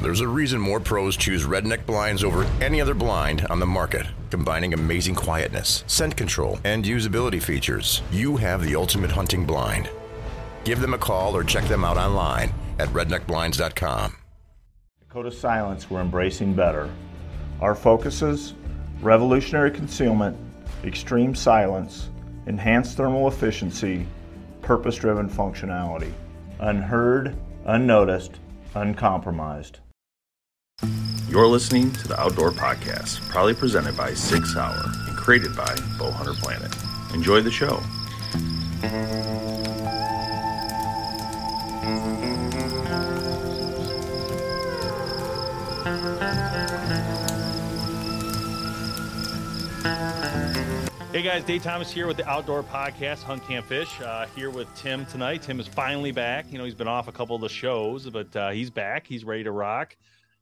There's a reason more pros choose redneck blinds over any other blind on the market, combining amazing quietness, scent control, and usability features. You have the ultimate hunting blind. Give them a call or check them out online at redneckblinds.com. Code of Silence, we're embracing better. Our focuses revolutionary concealment, extreme silence, enhanced thermal efficiency, purpose driven functionality. Unheard, unnoticed, uncompromised. You're listening to the Outdoor Podcast, proudly presented by Sig Sauer and created by Bowhunter Planet. Enjoy the show. Hey guys, Dave Thomas here with the Outdoor Podcast, Hunt Camp Fish. Uh, here with Tim tonight. Tim is finally back. You know, he's been off a couple of the shows, but uh, he's back. He's ready to rock.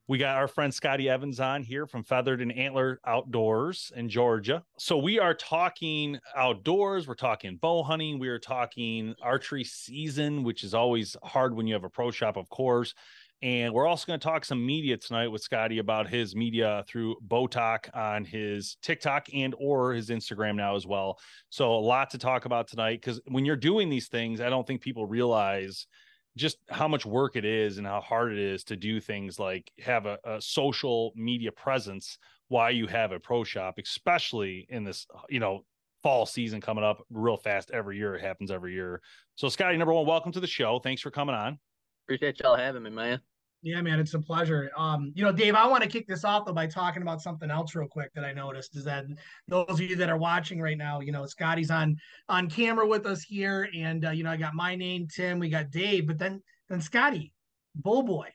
We got our friend Scotty Evans on here from Feathers and Antlers Outdoors in Georgia. So we are talking outdoors. We're talking bow hunting. We are talking archery season, which is always hard when you have a pro shop, of course. And we're also going to talk some media tonight with Scotty about his media through Botalk on his TikTok and or his Instagram now as well. So a lot to talk about tonight because when you're doing these things, I don't think people realize just how much work it is and how hard it is to do things like have a, a social media presence while you have a pro shop, especially in this, you know, fall season coming up real fast every year. It happens every year. So Scotty, number one, welcome to the show. Thanks for coming on. Appreciate y'all having me, man. Yeah, man, it's a pleasure. Um, you know, Dave, I want to kick this off though by talking about something else real quick that I noticed is that those of you that are watching right now, you know, Scotty's on on camera with us here, and uh, you know, I got my name, Tim, we got Dave, but then then Scotty, Bull Boy,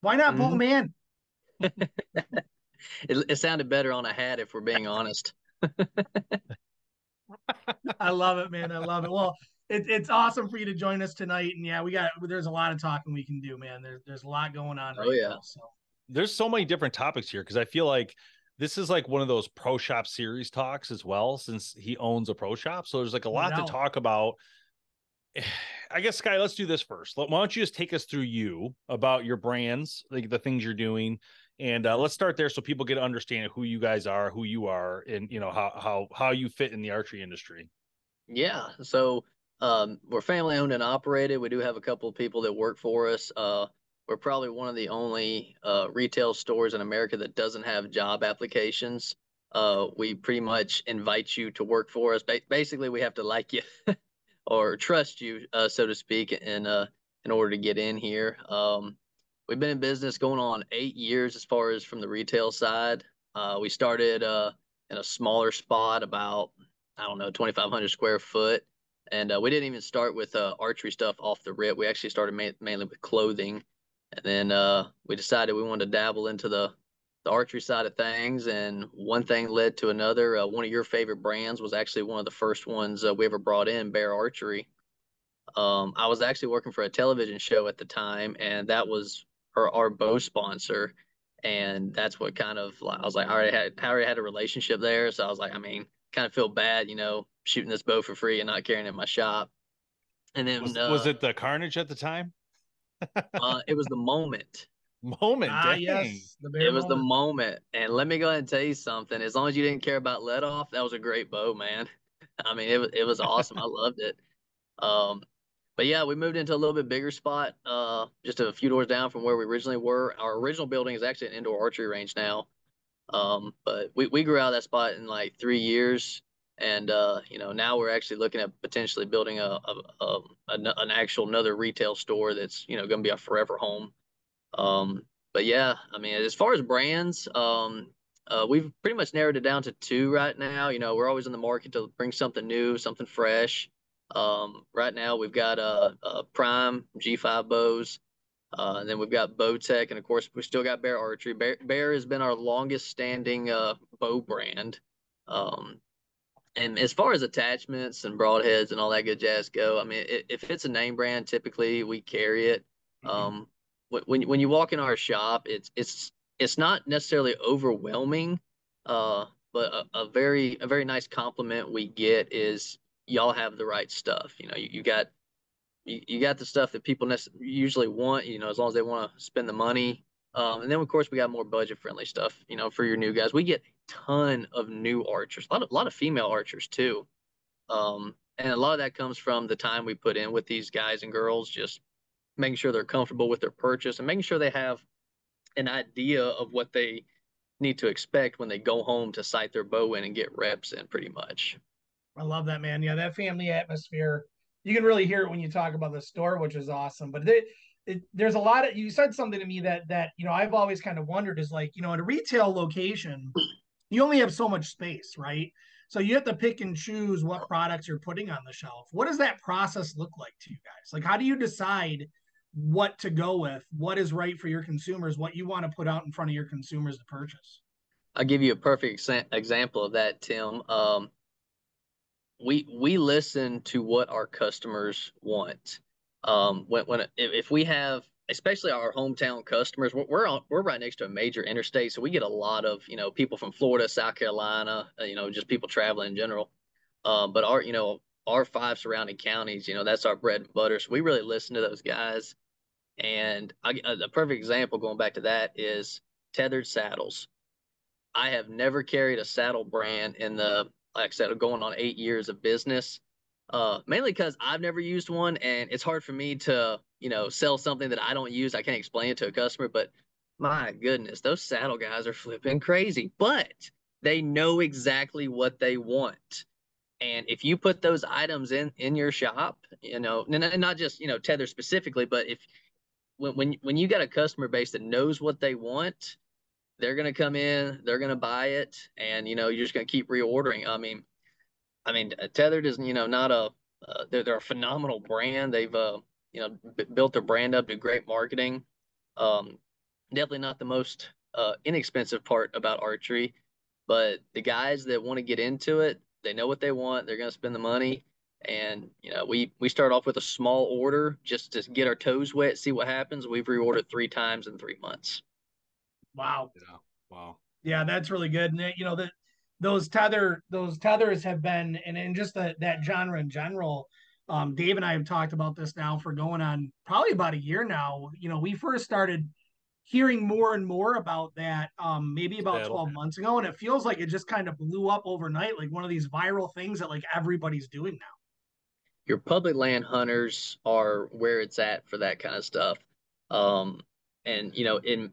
why not mm-hmm. Bull Man? it, it sounded better on a hat, if we're being honest. I love it, man. I love it. Well, it, it's awesome for you to join us tonight. And yeah, we got there's a lot of talking we can do, man. There's there's a lot going on. Oh, right oh yeah. Now, so there's so many different topics here because I feel like this is like one of those pro shop series talks as well, since he owns a pro shop. So there's like a lot no. to talk about. I guess Sky, let's do this first. Why don't you just take us through you about your brands, like the things you're doing, and uh, let's start there so people get to understand who you guys are, who you are, and you know how how how you fit in the archery industry. Yeah. So um, we're family owned and operated. We do have a couple of people that work for us. Uh, we're probably one of the only uh, retail stores in America that doesn't have job applications. Uh, we pretty much invite you to work for us. Ba- basically, we have to like you or trust you, uh, so to speak, in uh, in order to get in here. Um, we've been in business going on eight years as far as from the retail side. Uh, we started in a smaller spot, about I don't know, 2,500 square foot. And uh, we didn't even start with uh, archery stuff off the rip. We actually started ma- mainly with clothing. And then uh, we decided we wanted to dabble into the, the archery side of things. And one thing led to another. Uh, one of your favorite brands was actually one of the first ones uh, we ever brought in, Bear Archery. Um, I was actually working for a television show at the time, and that was our, our bow sponsor. And that's what kind of I was like, I already had I already had a relationship there, so I was like, I mean, kind of feel bad, you know, shooting this bow for free and not carrying it in my shop. And then was, uh, was it the carnage at the time? uh, it was the moment. Moment, ah, dang. yes, it was the moment. And let me go ahead and tell you something. As long as you didn't care about let off, that was a great bow, man. I mean, it was it was awesome. I loved it. Um, but yeah, we moved into a little bit bigger spot, uh, just a few doors down from where we originally were. Our original building is actually an indoor archery range now. Um, but we, we grew out of that spot in like three years. And, uh, you know, now we're actually looking at potentially building a, a, a, a an actual another retail store that's, you know, going to be a forever home. Um, but yeah, I mean, as far as brands, um, uh, we've pretty much narrowed it down to two right now. You know, we're always in the market to bring something new, something fresh. Um, right now we've got a, a Prime G5 bows. Uh, and then we've got Bowtech, and of course we still got Bear Archery. Bear, Bear has been our longest standing uh, bow brand. Um, and as far as attachments and broadheads and all that good jazz go, I mean, it, if it's a name brand, typically we carry it. Mm-hmm. Um, when when you walk in our shop, it's it's it's not necessarily overwhelming, uh, but a, a very a very nice compliment we get is y'all have the right stuff. You know, you, you got you, you got the stuff that people usually want, you know, as long as they want to spend the money. Um, and then of course we got more budget friendly stuff, you know, for your new guys. We get a ton of new archers, a lot of, a lot of female archers too. Um, and a lot of that comes from the time we put in with these guys and girls, just making sure they're comfortable with their purchase and making sure they have an idea of what they need to expect when they go home to sight their bow in and get reps in pretty much. I love that, man. Yeah, that family atmosphere. You can really hear it when you talk about the store, which is awesome. But they, it, there's a lot of you said something to me that that you know I've always kind of wondered is like you know in a retail location you only have so much space right? So you have to pick and choose what products you're putting on the shelf. What does that process look like to you guys? Like how do you decide what to go with? What is right for your consumers? What you want to put out in front of your consumers to purchase? I'll give you a perfect exa- example of that Tim. Um, we we listen to what our customers want. Um, when when if, we have especially our hometown customers we're we're, on, we're right next to a major interstate so we get a lot of you know people from florida south carolina uh, you know just people traveling in general. Um, but our you know our five surrounding counties you know that's our bread and butter so we really listen to those guys. And I, a perfect example going back to that is tethered saddles. I have never carried a saddle brand in the like i said going on eight years of business uh, mainly because I've never used one, and it's hard for me to, you know, sell something that I don't use. I can't explain it to a customer, but my goodness, those saddle guys are flipping crazy, but they know exactly what they want. And if you put those items in in your shop, you know, and not just you know tether specifically, but if when when when you got a customer base that knows what they want, they're gonna come in, they're gonna buy it, and you know you're just gonna keep reordering. I mean, I mean, uh, Tethrd is you know not a uh, they're, they're a phenomenal brand. They've uh, you know b- built their brand up to great marketing. Um, definitely not the most uh, inexpensive part about archery, but the guys that want to get into it, they know what they want. They're going to spend the money, and you know we we start off with a small order just to get our toes wet, see what happens. We've reordered three times in three months. Wow. Yeah. Wow. Yeah, that's really good. And you know that those tether those tethers have been and in just the, that genre in general um, dave and i have talked about this now for going on probably about a year now you know we first started hearing more and more about that um, maybe about That'll 12 months ago and it feels like it just kind of blew up overnight like one of these viral things that like everybody's doing now your public land hunters are where it's at for that kind of stuff um, and you know in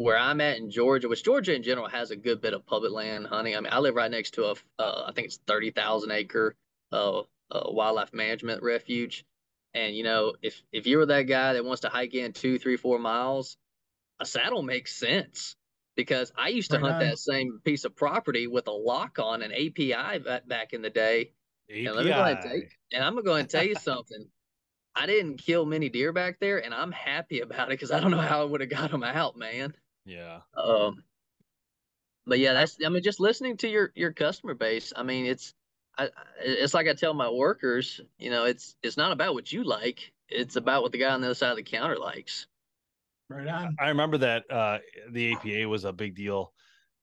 where I'm at in Georgia, which Georgia in general has a good bit of public land hunting. I mean, I live right next to a, uh, I think it's 30,000 acre uh, uh, wildlife management refuge. And, you know, if, if you were that guy that wants to hike in two, three, four miles, a saddle makes sense because I used to right hunt on. that same piece of property with a lock on an API back, in the day. API. And, let me go ahead and, take, and I'm going to tell you something. I didn't kill many deer back there, and I'm happy about it because I don't know how I would have got them out, man. Yeah. Um, but yeah, that's I mean, just listening to your your customer base. I mean, it's I it's like I tell my workers, you know, it's it's not about what you like. It's about what the guy on the other side of the counter likes. Right on. I remember that uh, the APA was a big deal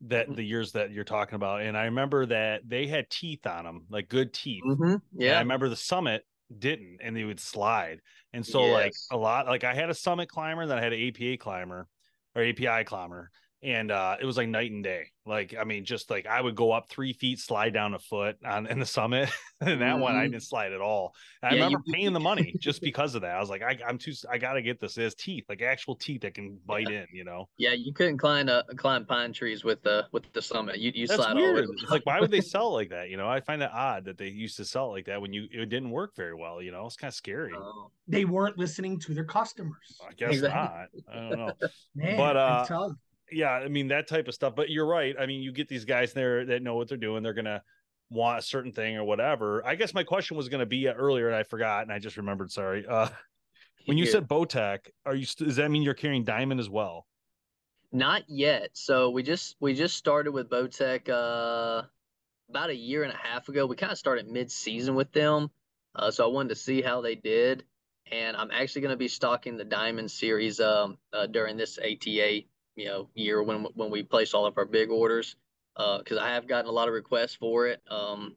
that mm-hmm. the years that you're talking about, and I remember that they had teeth on them, like good teeth. Mm-hmm. Yeah, and I remember the Summit didn't, and they would slide, and so yes. like a lot, like I had a Summit climber, then I had an APA climber, or API climber, and uh, it was like night and day. Like I mean, just like I would go up three feet, slide down a foot on in the summit, and that mm-hmm. one I mm-hmm. didn't slide at all. I remember you, paying the money just because of that. I was like, I, am too, I gotta get this. It teeth, like actual teeth that can bite yeah. in. You know? Yeah, you couldn't climb uh, climb pine trees with the with the summit. You you That's slide weird. all It's like why would they sell it like that? You know, I find that odd that they used to sell it like that when you it didn't work very well. You know, it's kind of scary. Oh. They weren't listening to their customers. I guess exactly. not. I don't know. Man, but uh yeah, I mean that type of stuff. But you're right. I mean, you get these guys there that know what they're doing. They're gonna want a certain thing or whatever. I guess my question was gonna be earlier, and I forgot, and I just remembered. Sorry. Uh, when you yeah. said Bowtech, are you? Does that mean you're carrying Diamond as well? Not yet. So we just we just started with Bowtech uh, about a year and a half ago. We kind of started mid season with them, uh, so I wanted to see how they did. And I'm actually going to be stocking the Diamond series um, uh, during this ATA you know year when when we place all of our big orders because uh, I have gotten a lot of requests for it. Um,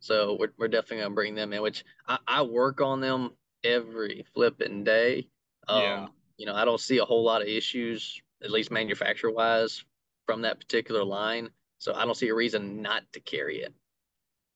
so we're we're definitely gonna bring them in, which I, I work on them every flipping day. Um, yeah. You know, I don't see a whole lot of issues at least manufacturer wise, from that particular line. So I don't see a reason not to carry it.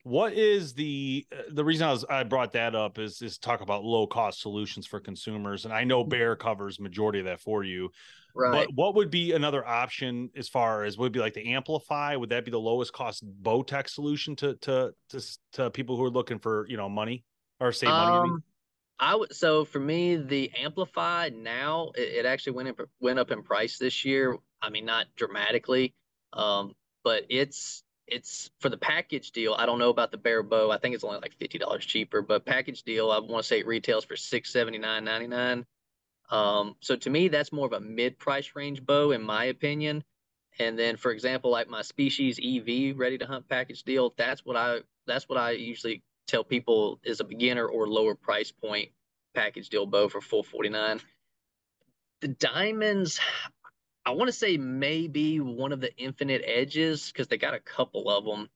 What is the uh, the reason I was I brought that up is is talk about low cost solutions for consumers, and I know Bear covers majority of that for you. Right. But what would be another option as far as would be like the Amplify? Would that be the lowest cost Bowtech solution to to to to people who are looking for you know money or save money? I. Um, I would so for me the Amplify now it, it actually went in, went up in price this year. I mean not dramatically, um, but it's it's for the package deal. I don't know about the bare bow. I think it's only like fifty dollars cheaper, but package deal, I want to say it retails for six seventy nine ninety nine. Um, so to me, that's more of a mid price range bow, in my opinion. And then, for example, like my Species EV ready to hunt package deal, that's what I that's what I usually tell people is a beginner or lower price point package deal bow for full forty nine. The diamonds, I want to say maybe one of the infinite edges because they got a couple of them.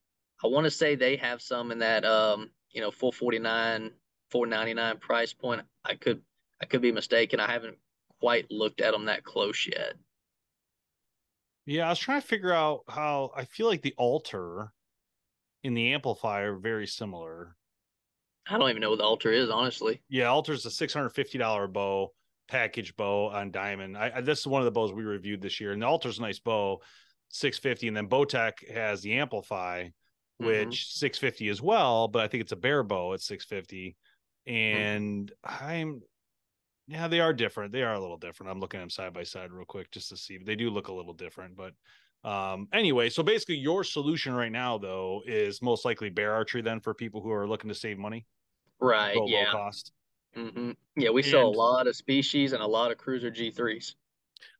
I want to say they have some in that um, you know, 449, 499 price point. I could I could be mistaken. I haven't quite looked at them that close yet. Yeah, I was trying to figure out how I feel like the Alter in the amplifier are very similar. I don't even know what the Alter is, honestly. Yeah, Alter is a six hundred fifty dollar bow package bow on diamond. I, I, this is one of the bows we reviewed this year, and the Alter's a nice bow, six fifty, and then Bowtech has the Amplify, mm-hmm. which mm-hmm. six fifty as well, but I think it's a bare bow at six fifty, and mm-hmm. I'm. Yeah, they are different. They are a little different. I'm looking at them side by side real quick just to see. They do look a little different, but um anyway so basically your solution right now though is most likely bear archery then for people who are looking to save money right low, yeah low cost Mm-hmm. Yeah, we and, sell a lot of species and a lot of Cruzer G3s.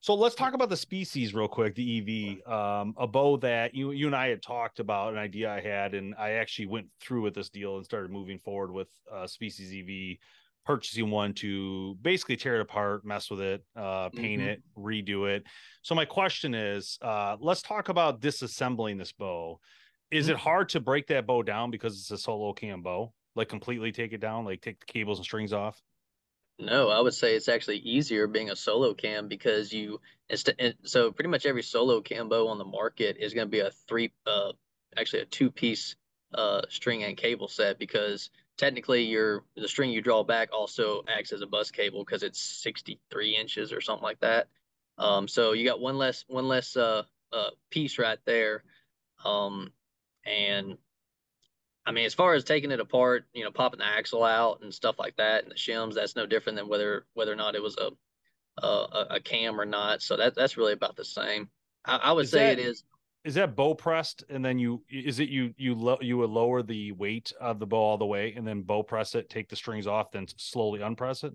So let's talk about the species real quick. The EV, um, a bow that you you and I had talked about, an idea I had, and I actually went through with this deal and started moving forward with uh, species EV, purchasing one to basically tear it apart, mess with it, uh, paint mm-hmm. it, redo it. So my question is, uh, let's talk about disassembling this bow. Is mm-hmm. it hard to break that bow down because it's a solo cam bow? like completely take it down, like take the cables and strings off? No, I would say it's actually easier being a solo cam because you so pretty much every solo cam bow on the market is going to be a three uh actually a two piece uh string and cable set because technically your the string you draw back also acts as a bus cable because it's 63 inches or something like that. Um so you got one less one less uh uh piece right there. Um and I mean, as far as taking it apart, you know, popping the axle out and stuff like that, and the shims, that's no different than whether whether or not it was a a, a cam or not. So that that's really about the same. I, I would is say that, it is. Is that bow pressed, and then you is it you you lo- you would lower the weight of the bow all the way, and then bow press it, take the strings off, then slowly unpress it.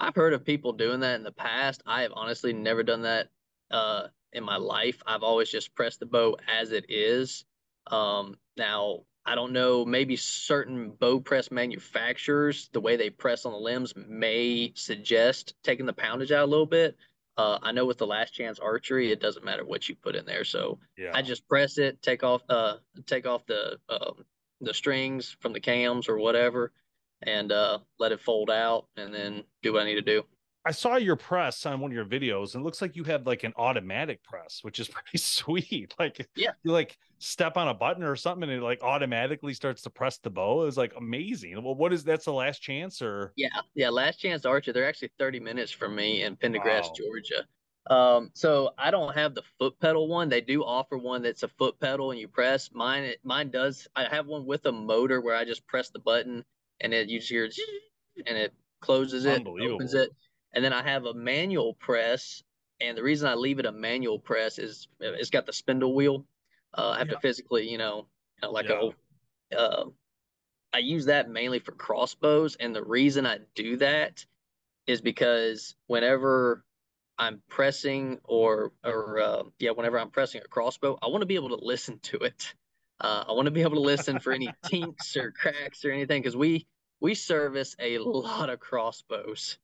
I've heard of people doing that in the past. I have honestly never done that uh, in my life. I've always just pressed the bow as it is. Um, now I don't know, maybe certain bow press manufacturers, the way they press on the limbs may suggest taking the poundage out a little bit. Uh, I know with the last chance archery, it doesn't matter what you put in there. So yeah. I just press it, take off, uh, take off the, um, the strings from the cams or whatever, and uh, let it fold out, and then do what I need to do. I saw your press on one of your videos, and it looks like you have like an automatic press, which is pretty sweet. Like, yeah, you like step on a button or something, and it like automatically starts to press the bow. It was like amazing. Well, what is that's the last chance or? Yeah, yeah, last chance Archer. They're actually thirty minutes from me in Pendergrass, wow. Georgia. Um, so I don't have the foot pedal one. They do offer one that's a foot pedal and you press. Mine, mine does. I have one with a motor where I just press the button and it you just hear and it closes it, opens it and then I have a manual press. And the reason I leave it a manual press is it's got the spindle wheel. Uh, I have yeah. to physically, you know, like yeah. a, uh, I use that mainly for crossbows. And the reason I do that is because whenever I'm pressing or, or, uh, yeah, whenever I'm pressing a crossbow, I want to be able to listen to it. Uh, I want to be able to listen for any tinks or cracks or anything because we we service a lot of crossbows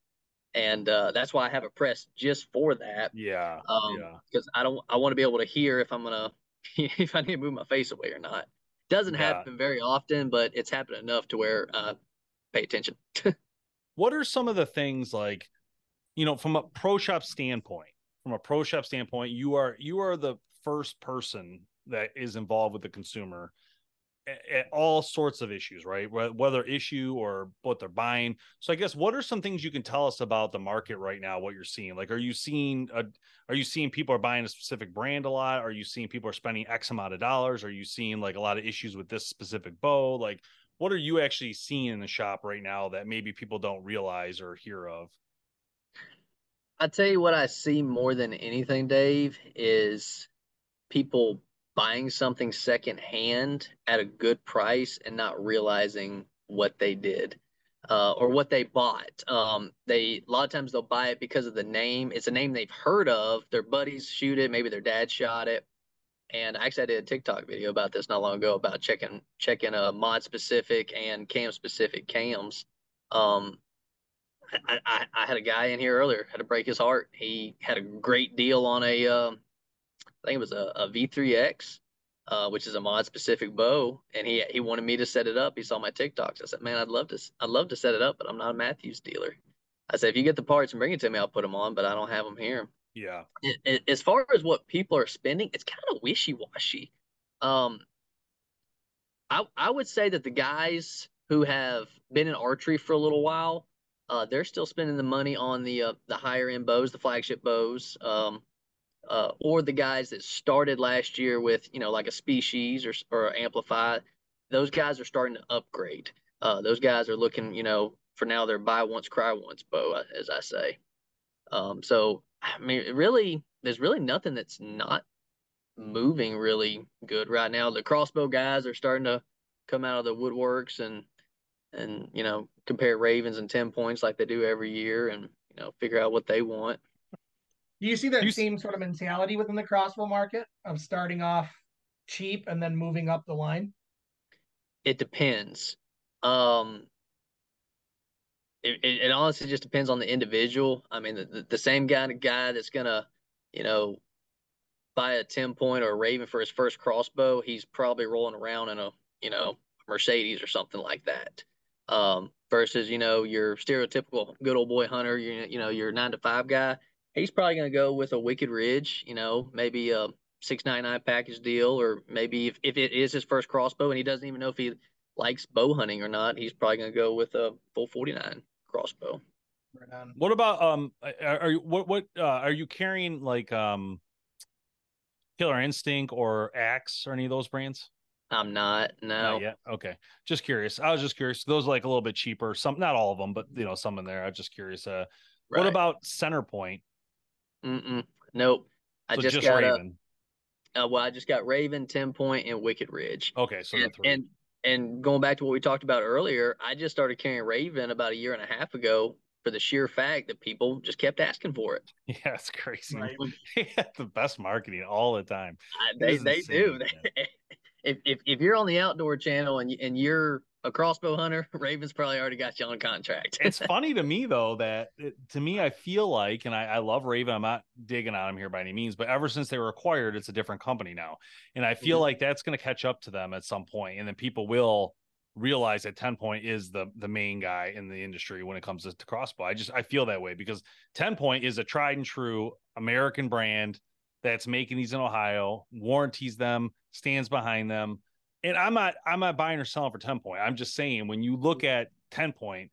and uh, that's why I have a press just for that. Yeah, um, yeah. Because I don't, I want to be able to hear if I'm gonna, if I need to move my face away or not. Doesn't yeah. happen very often, but it's happened enough to where uh, pay attention. what are some of the things like, you know, from a pro shop standpoint, from a pro shop standpoint, you are you are the first person that is involved with the consumer at, all sorts of issues, right? Whether issue or what they're buying. So I guess what are some things you can tell us about the market right now? What you're seeing? Like, are you seeing a, are you seeing people are buying a specific brand a lot? Are you seeing people are spending X amount of dollars? Are you seeing like a lot of issues with this specific bow? Like, what are you actually seeing in the shop right now that maybe people don't realize or hear of? I tell you what I see more than anything, Dave, is people buying something secondhand at a good price and not realizing what they did uh, or what they bought. Um, they a lot of times they'll buy it because of the name. It's a name they've heard of. Their buddies shoot it. Maybe their dad shot it. And actually, I did a TikTok video about this not long ago about checking checking a mod specific and cam specific cams. Um, I, I, I, had a guy in here earlier had to break his heart. He had a great deal on a, uh, I think it was a a V3X, uh, which is a mod specific bow, and he he wanted me to set it up. He saw my TikToks. I said, man, I'd love to I'd love to set it up, but I'm not a Mathews dealer. I said, if you get the parts and bring it to me, I'll put them on, but I don't have them here. Yeah. It, it, as far as what people are spending, it's kind of wishy washy. Um, I I would say that the guys who have been in archery for a little while uh, they're still spending the money on the uh, the higher end bows, the flagship bows, um, uh, or the guys that started last year with you know like a species or or amplify. Those guys are starting to upgrade. Uh, those guys are looking, you know, for now they're buy once, cry once bow, uh, as I say. Um, so I mean, really, there's really nothing that's not moving really good right now. The crossbow guys are starting to come out of the woodworks and and you know compare Ravens and ten points like they do every year, and you know figure out what they want. Do you see that you same sort of mentality within the crossbow market of starting off cheap and then moving up the line? It depends. Um, it, it, it honestly just depends on the individual. I mean, the, the, same of guy that's gonna, you know, buy a ten point or a Raven for his first crossbow, he's probably rolling around in a, you know, Mercedes or something like that um, versus you know your stereotypical good old boy hunter, you you know your nine to five guy. He's probably going to go with a Wicked Ridge, you know, maybe a six ninety nine package deal, or maybe if, if it is his first crossbow and he doesn't even know if he likes bow hunting or not, he's probably going to go with a full forty nine crossbow. Right what about um? Are you what what uh, are you carrying like um? Killer Instinct or Axe or any of those brands? I'm not. No. Yeah. Okay. Just curious. I was just curious. Those are like a little bit cheaper. Some, not all of them, but you know, some in there. I was just curious. Uh, right. what about Centerpoint? Mm-mm. Nope. I so just, just, got Raven. A, uh, well, I just got Raven, Ten Point, and Wicked Ridge. Okay, so and, and and going back to what we talked about earlier, I just started carrying Raven about a year and a half ago for the sheer fact that people just kept asking for it. Yeah, it's crazy. Right. the best marketing all the time. they they do. if, if if you're on the outdoor channel and and you're a crossbow hunter, Ravens probably already got you on contract. it's funny to me though that it, to me I feel like, and I, I love Raven. I'm not digging on them here by any means, but ever since they were acquired, it's a different company now, and I feel mm-hmm. like that's going to catch up to them at some point, and then people will realize that 10 point is the the main guy in the industry when it comes to, to crossbow. I just I feel that way because 10 point is a tried and true American brand that's making these in Ohio, warranties them, stands behind them. And I'm not I'm not buying or selling for 10 point. I'm just saying when you look mm-hmm. at 10 point,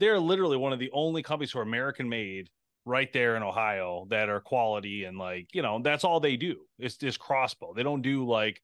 they're literally one of the only companies who are American made right there in Ohio that are quality and like, you know, that's all they do. It's just crossbow. They don't do like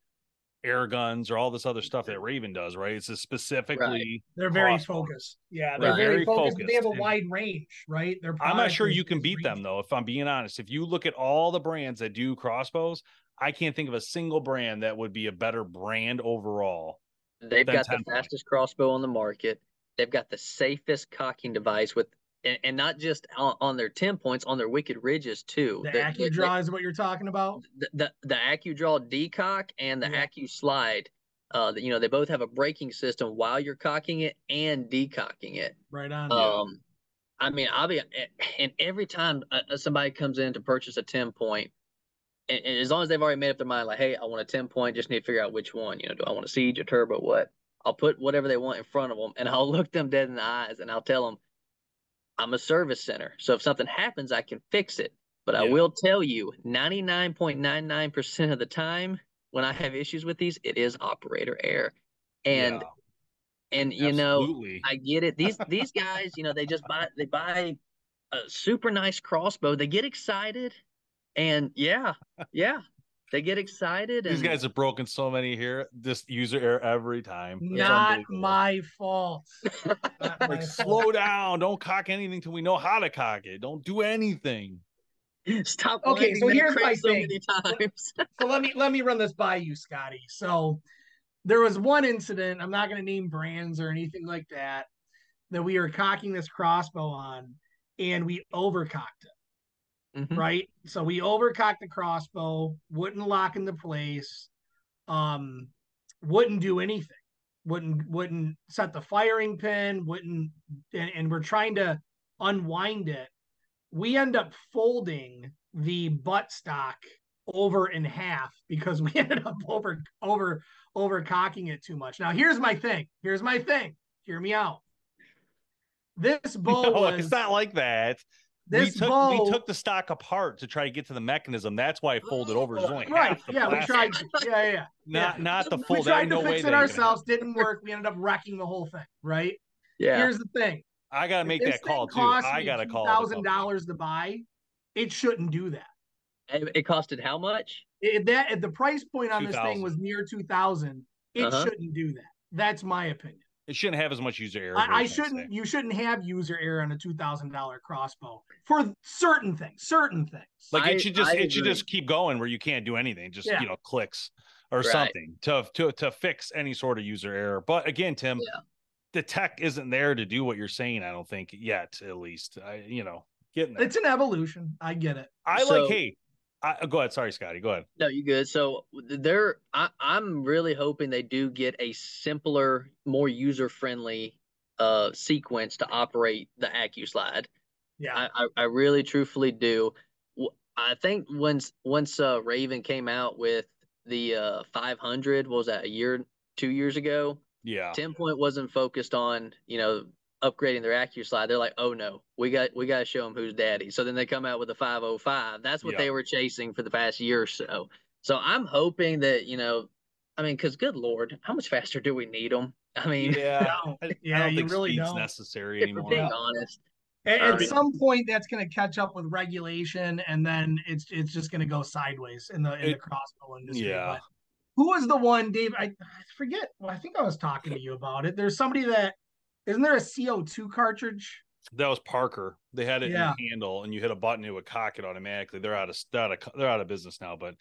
air guns or all this other stuff that Raven does, right? It's a specifically right. they're very focused. Yeah, they're right. very, very focused. focused. They have a wide range, right? Their I'm not sure you can beat them though, if I'm being honest. If you look at all the brands that do crossbows, I can't think of a single brand that would be a better brand overall. They've got the fastest crossbow on the market. They've got the safest cocking device with and, and not just on, on, their 10 points on their wicked ridges too the, the AccuDraw the, is what you're talking about the the, the AccuDraw decock and the yeah. AccuSlide uh you know they both have a braking system while you're cocking it and decocking it right on um i mean i'll be and every time uh, somebody comes in to purchase a 10 point and, and as long as they've already made up their mind like hey i want a 10 point just need to figure out which one you know do i want a siege or turbo what i'll put whatever they want in front of them and i'll look them dead in the eyes and i'll tell them I'm a service center. So if something happens, I can fix it. But I will tell you, 99.99% of the time when I have issues with these, it is operator error. And Yeah, and you know. I get it. These these guys, you know, they just buy they buy a super nice crossbow. They get excited, and yeah, yeah, they get excited. And These guys have broken so many here. This user error every time. It's Not my fault. Not my Like, fault. slow down. Don't cock anything till we know how to cock it. Don't do anything. stop. Okay, so here's my so thing. many times. so let me let me run this by you, Scotty. So there was one incident. I'm not going to name brands or anything like that. That we were cocking this crossbow on, and we overcocked it. Mhm. Right. So we overcocked the crossbow. Wouldn't lock into place. Um, wouldn't do anything. Wouldn't wouldn't set the firing pin. Wouldn't, and, and we're trying to unwind it. We end up folding the butt stock over in half because we ended up over over over cocking it too much. Now here's my thing. Here's my thing. Hear me out. This bow No, was it's not like that. We took bow. we took the stock apart to try to get to the mechanism. That's why it folded over. It's only right. half the Yeah, we tried. To, yeah, yeah. Not yeah. not the We full. there tried ain't to no fix it ourselves. Didn't work. We ended up wrecking the whole thing. Right. Yeah. Here's the thing. I gotta make this that call too. cost I gotta call. Thousand dollars to buy. It shouldn't do that. It, it costed how much? It, that at the price point on this thing was near two thousand. It Uh-huh. shouldn't do that. That's my opinion. It shouldn't have as much user error. I, I I'm trying to shouldn't. say. You shouldn't have user error on a two thousand dollar crossbow for certain things. Certain things. Like I- it should just I it should just keep going where you can't do anything. Just Yeah. you know clicks or Right. something to to to fix any sort of user error. But again, Tim, Yeah. the tech isn't there to do what you're saying. I don't think yet, at least. I you know getting there. It's an evolution. I get it. I So- like hey. I, go ahead. Sorry, Scotty. Go ahead. No, you good. So they're I, I'm really hoping they do get a simpler, more user friendly uh sequence to operate the AccuSlide. Yeah. I, I, I really truthfully do. I think once once uh Raven came out with the uh 500, what was that a year, two years ago? Yeah. Ten Point wasn't focused on you know upgrading their AccuSlide. They're like, oh no, we got we got to show them who's daddy. So then they come out with a 505. That's what Yeah. they were chasing for the past year or so. So I'm hoping that you know, I mean, because good lord, how much faster do we need them? I mean, Yeah. No. I, I Yeah, don't you think really speed's don't. necessary if we're anymore. being honest. At, at right. some point, that's going to catch up with regulation, and then it's it's just going to go sideways in the in the It- crossbow industry. Yeah. But who was the one, Dave? I, I forget. Well, I think I was talking to you about it. There's somebody that isn't there a CO2 cartridge? That was Parker. They had it Yeah. in the handle, and you hit a button, it would cock it automatically. They're out of they're out of, they're out of business now, but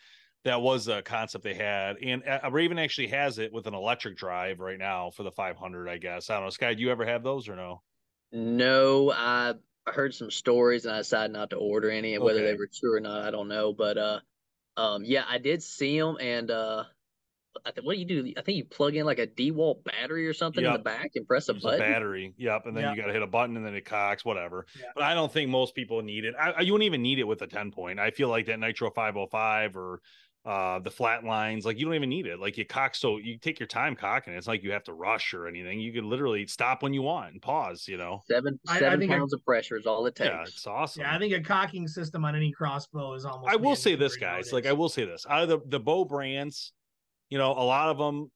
that was a concept they had. And uh, Raven actually has it with an electric drive right now for the 500. I guess I don't know. Sky, do you ever have those or no? No, I I heard some stories and I decided not to order any. And whether they were true or not, I don't know. But uh, um, yeah, I did see them, and uh, I th- what do you do? I think you plug in like a DeWalt battery or something in the back and press a Use button. battery. Yep. And then Yeah. you got to hit a button and then it cocks, whatever. Yeah. But I don't think most people need it. I, I- you wouldn't even need it with a 10 point. I feel like that Nitro 505 or uh, the flat lines, like you don't even need it. Like you cock, so you take your time cocking. It's like you have to rush or anything. You can literally stop when you want and pause, you know? Seven I- I seven think I- pounds of pressure is all it takes. Yeah, it's awesome. Yeah, I think a cocking system on any crossbow is almost. I will say this, mandatory guys. Like I will say this: out of the the bow brands, you know, a lot of them,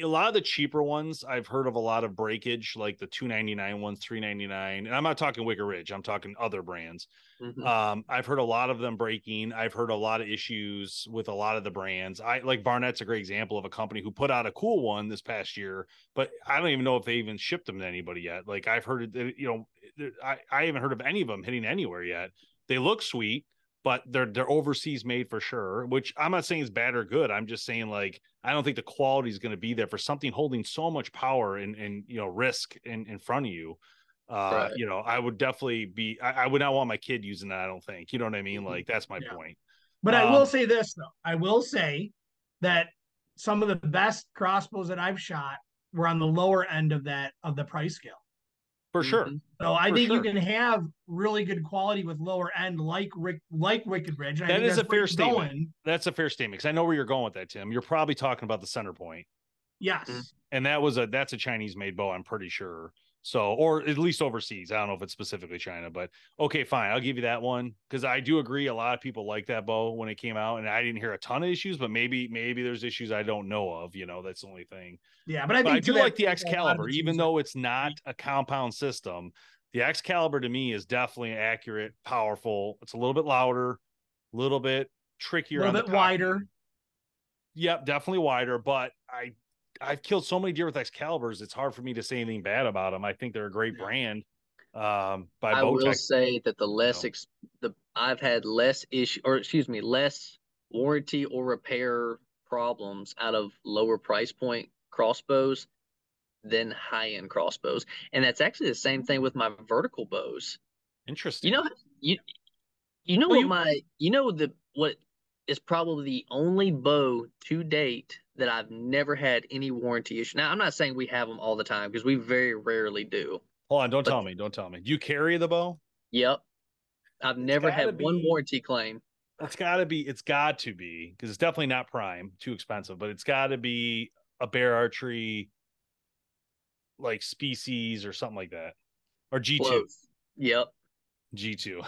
a lot of the cheaper ones, I've heard of a lot of breakage, like the two ninety nine ones, three ninety nine, and I'm not talking Wicked Ridge. I'm talking other brands. Mhm. Um, I've heard a lot of them breaking. I've heard a lot of issues with a lot of the brands. I like Barnett's a great example of a company who put out a cool one this past year, but I don't even know if they even shipped them to anybody yet. Like I've heard, it, you know, I, I haven't heard of any of them hitting anywhere yet. They look sweet, but they're they're overseas made for sure. Which I'm not saying is bad or good. I'm just saying like I don't think the quality is going to be there for something holding so much power and and you know risk in in front of you. Uh, Right. you know, I would definitely be. I, I would not want my kid using that. I don't think. You know what I mean? Mhm. Like that's my Yeah. point. But I will Um, say this though. I will say that some of the best crossbows that I've shot were on the lower end of that of the price scale. For sure. Mhm. So I For think sure. you can have really good quality with lower end, like Rick, like Wicked Ridge. That is a fair statement. going. That's a fair statement because I know where you're going with that, Tim. You're probably talking about the center point, Yes. And that was a that's a Chinese made bow. I'm pretty sure. So, or at least overseas. I don't know if it's specifically China, but okay, fine. I'll give you that one because I do agree. A lot of people like that bow when it came out, and I didn't hear a ton of issues, but maybe maybe there's issues I don't know of. You know, that's the only thing. Yeah, but I, But I do like the Excalibur, even though it's not a compound system. The Excalibur to me is definitely accurate, powerful. It's a little bit louder, a little bit trickier, a little bit wider. Yep, definitely wider. But I, I've killed so many deer with Excaliburs. It's hard for me to say anything bad about them. I think they're a great Yeah. brand. Um, by I will say that the less know. ex- the I've had less issue or excuse me less warranty or repair problems out of lower price point crossbows than high end crossbows, and that's actually the same thing with my vertical bows. Interesting. You know, you you know Well, what you- my you know the what is probably the only bow to date that I've never had any warranty issue. Now I'm not saying we have them all the time because we very rarely do. Hold on, don't but- tell me. Don't tell me. Do you carry the bow? Yep, I've never gotta had one warranty claim. It's got to be. It's got to be because it's definitely not prime, too expensive. But it's got to be a bear archery, like species or something like that, or G two. Close. Yep. G two.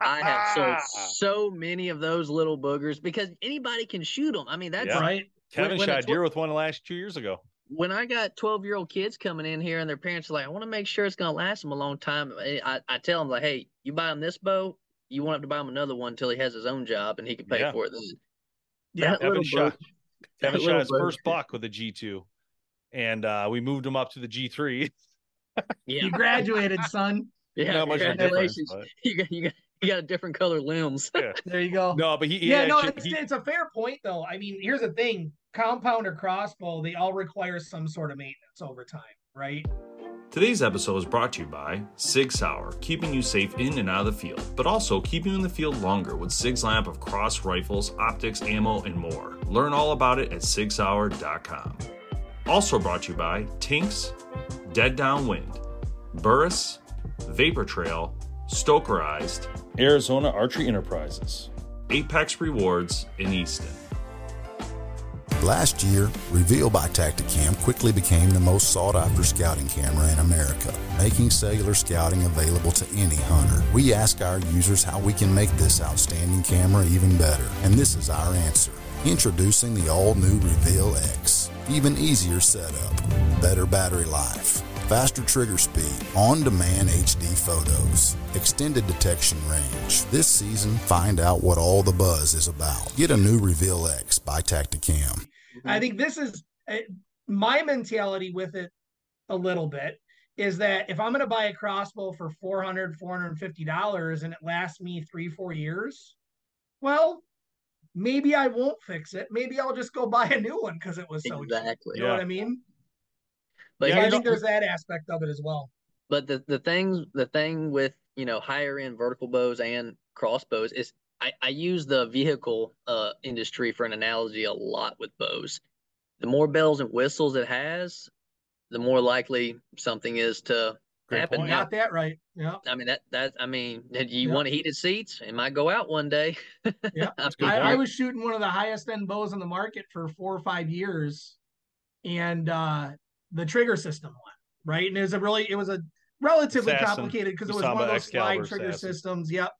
I have sold so many of those little boogers because anybody can shoot them. I mean, that's Yeah. right? Kevin when shot it's- deer with one last two years ago. when I got 12 year old kids coming in here and their parents are like, I want to make sure it's going to last them a long time. I, I, I tell them, like, hey, you buy him this bow, you won't have to buy him another one until he has his own job and he can pay Yeah. for it then. Yeah. That Kevin shot. bow- Kevin shot his bow- first buck with a G two, and uh, we moved him up to the G three. Yeah. You graduated, son. yeah. Not much of a difference. Congratulations. You got, you, got, you got a different color limbs. There you go. no, but he, he yeah, no, actually- it's, he- it's a fair point though. I mean, here's the thing: compound or crossbow, they all require some sort of maintenance over time, right? Today's episode is brought to you by Sig Sauer, keeping you safe in and out of the field, but also keeping you in the field longer with Sig's lineup of cross rifles, optics, ammo, and more. Learn all about it at sigsauer.com. Also brought to you by Tinks, Dead Downwind, Burris, Vapor Trail, Stokerized, Arizona Archery Enterprises, Apex Rewards in Easton. Last year, Reveal by Tactacam quickly became the most sought after scouting camera in America, making cellular scouting available to any hunter. We ask our users how we can make this outstanding camera even better, and this is our answer. Introducing the all new Reveal X. Even easier setup, better battery life, faster trigger speed, on demand HD photos, extended detection range. This season, find out what all the buzz is about. Get a new Reveal X by Tactacam. I think this is uh, my mentality with it a little bit is that if I'm going to buy a crossbow for 400 $450 and it lasts me three, four years, well, maybe I won't fix it. Maybe I'll just go buy a new one because it was so cheap. Exactly. You know what I mean? But Yeah, I think there's that aspect of it as well. But the the things the thing with you know higher end vertical bows and crossbows is I, I use the vehicle uh industry for an analogy a lot with bows. The more bells and whistles it has, the more likely something is to Great happen. point. Now, Got that right. Yeah. I mean that that I mean do you Yeah. want heated seats? It might go out one day. Yeah. I I, was shooting one of the highest end bows in the market for four or five years, and uh, the trigger system one, right, and it was a really it was a relatively Assassin. complicated because it was saw one of my those slide Excalibur trigger Assassin. systems. Yep,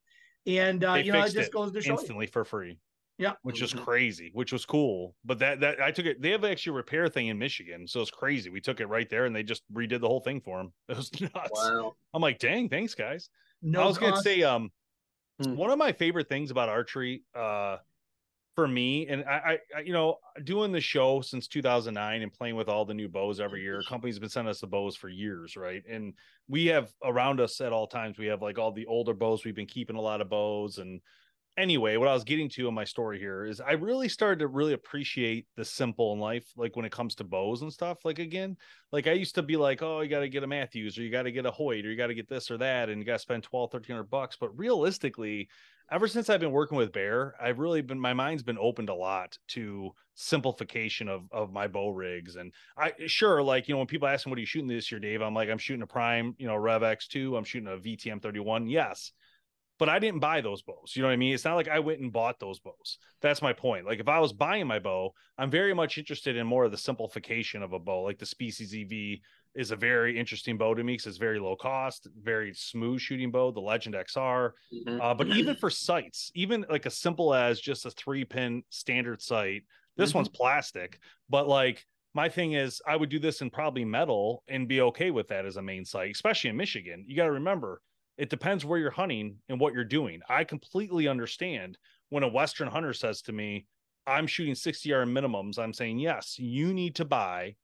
and uh, They you know it just it goes to show you. instantly for free. Yeah. which is Mhm. crazy, which was cool. But that that I took it. They have actually a repair thing in Michigan, so it's crazy. We took it right there, and they just redid the whole thing for him. It was nuts. wow. I'm like, dang, thanks guys. No, I was gonna say, um, Hmm. one of my favorite things about archery, uh, for me, and I, I, you know, doing the show since 2009 and playing with all the new bows every year. Companies have been sending us the bows for years, right? And we have around us at all times. We have like all the older bows. We've been keeping a lot of bows, and anyway, what I was getting to in my story here is I really started to really appreciate the simple in life, like when it comes to bows and stuff. Like again, like I used to be like, oh, you got to get a Mathews or you got to get a Hoyt or you got to get this or that, and you got to spend 12, 1300 bucks. But realistically, ever since I've been working with Bear, I've really been my mind's been opened a lot to simplification of of my bow rigs. And I sure like you know when people ask me what are you shooting this year, Dave, I'm like I'm shooting a Prime, you know, Rev X2, I'm shooting a VTM 31. Yes, but I didn't buy those bows. You know what I mean? It's not like I went and bought those bows. That's my point. Like if I was buying my bow, I'm very much interested in more of the simplification of a bow, like the Species EV is a very interesting bow to me because it's very low cost, very smooth shooting bow, the Legend XR. Mhm. Uh, but even for sights, even like as simple as just a three pin standard sight, this Mhm. one's plastic. But like my thing is, I would do this in probably metal and be okay with that as a main sight, especially in Michigan. You got to remember, it depends where you're hunting and what you're doing. I completely understand when a Western hunter says to me, I'm shooting 60 yard minimums. I'm saying, yes, you need to buy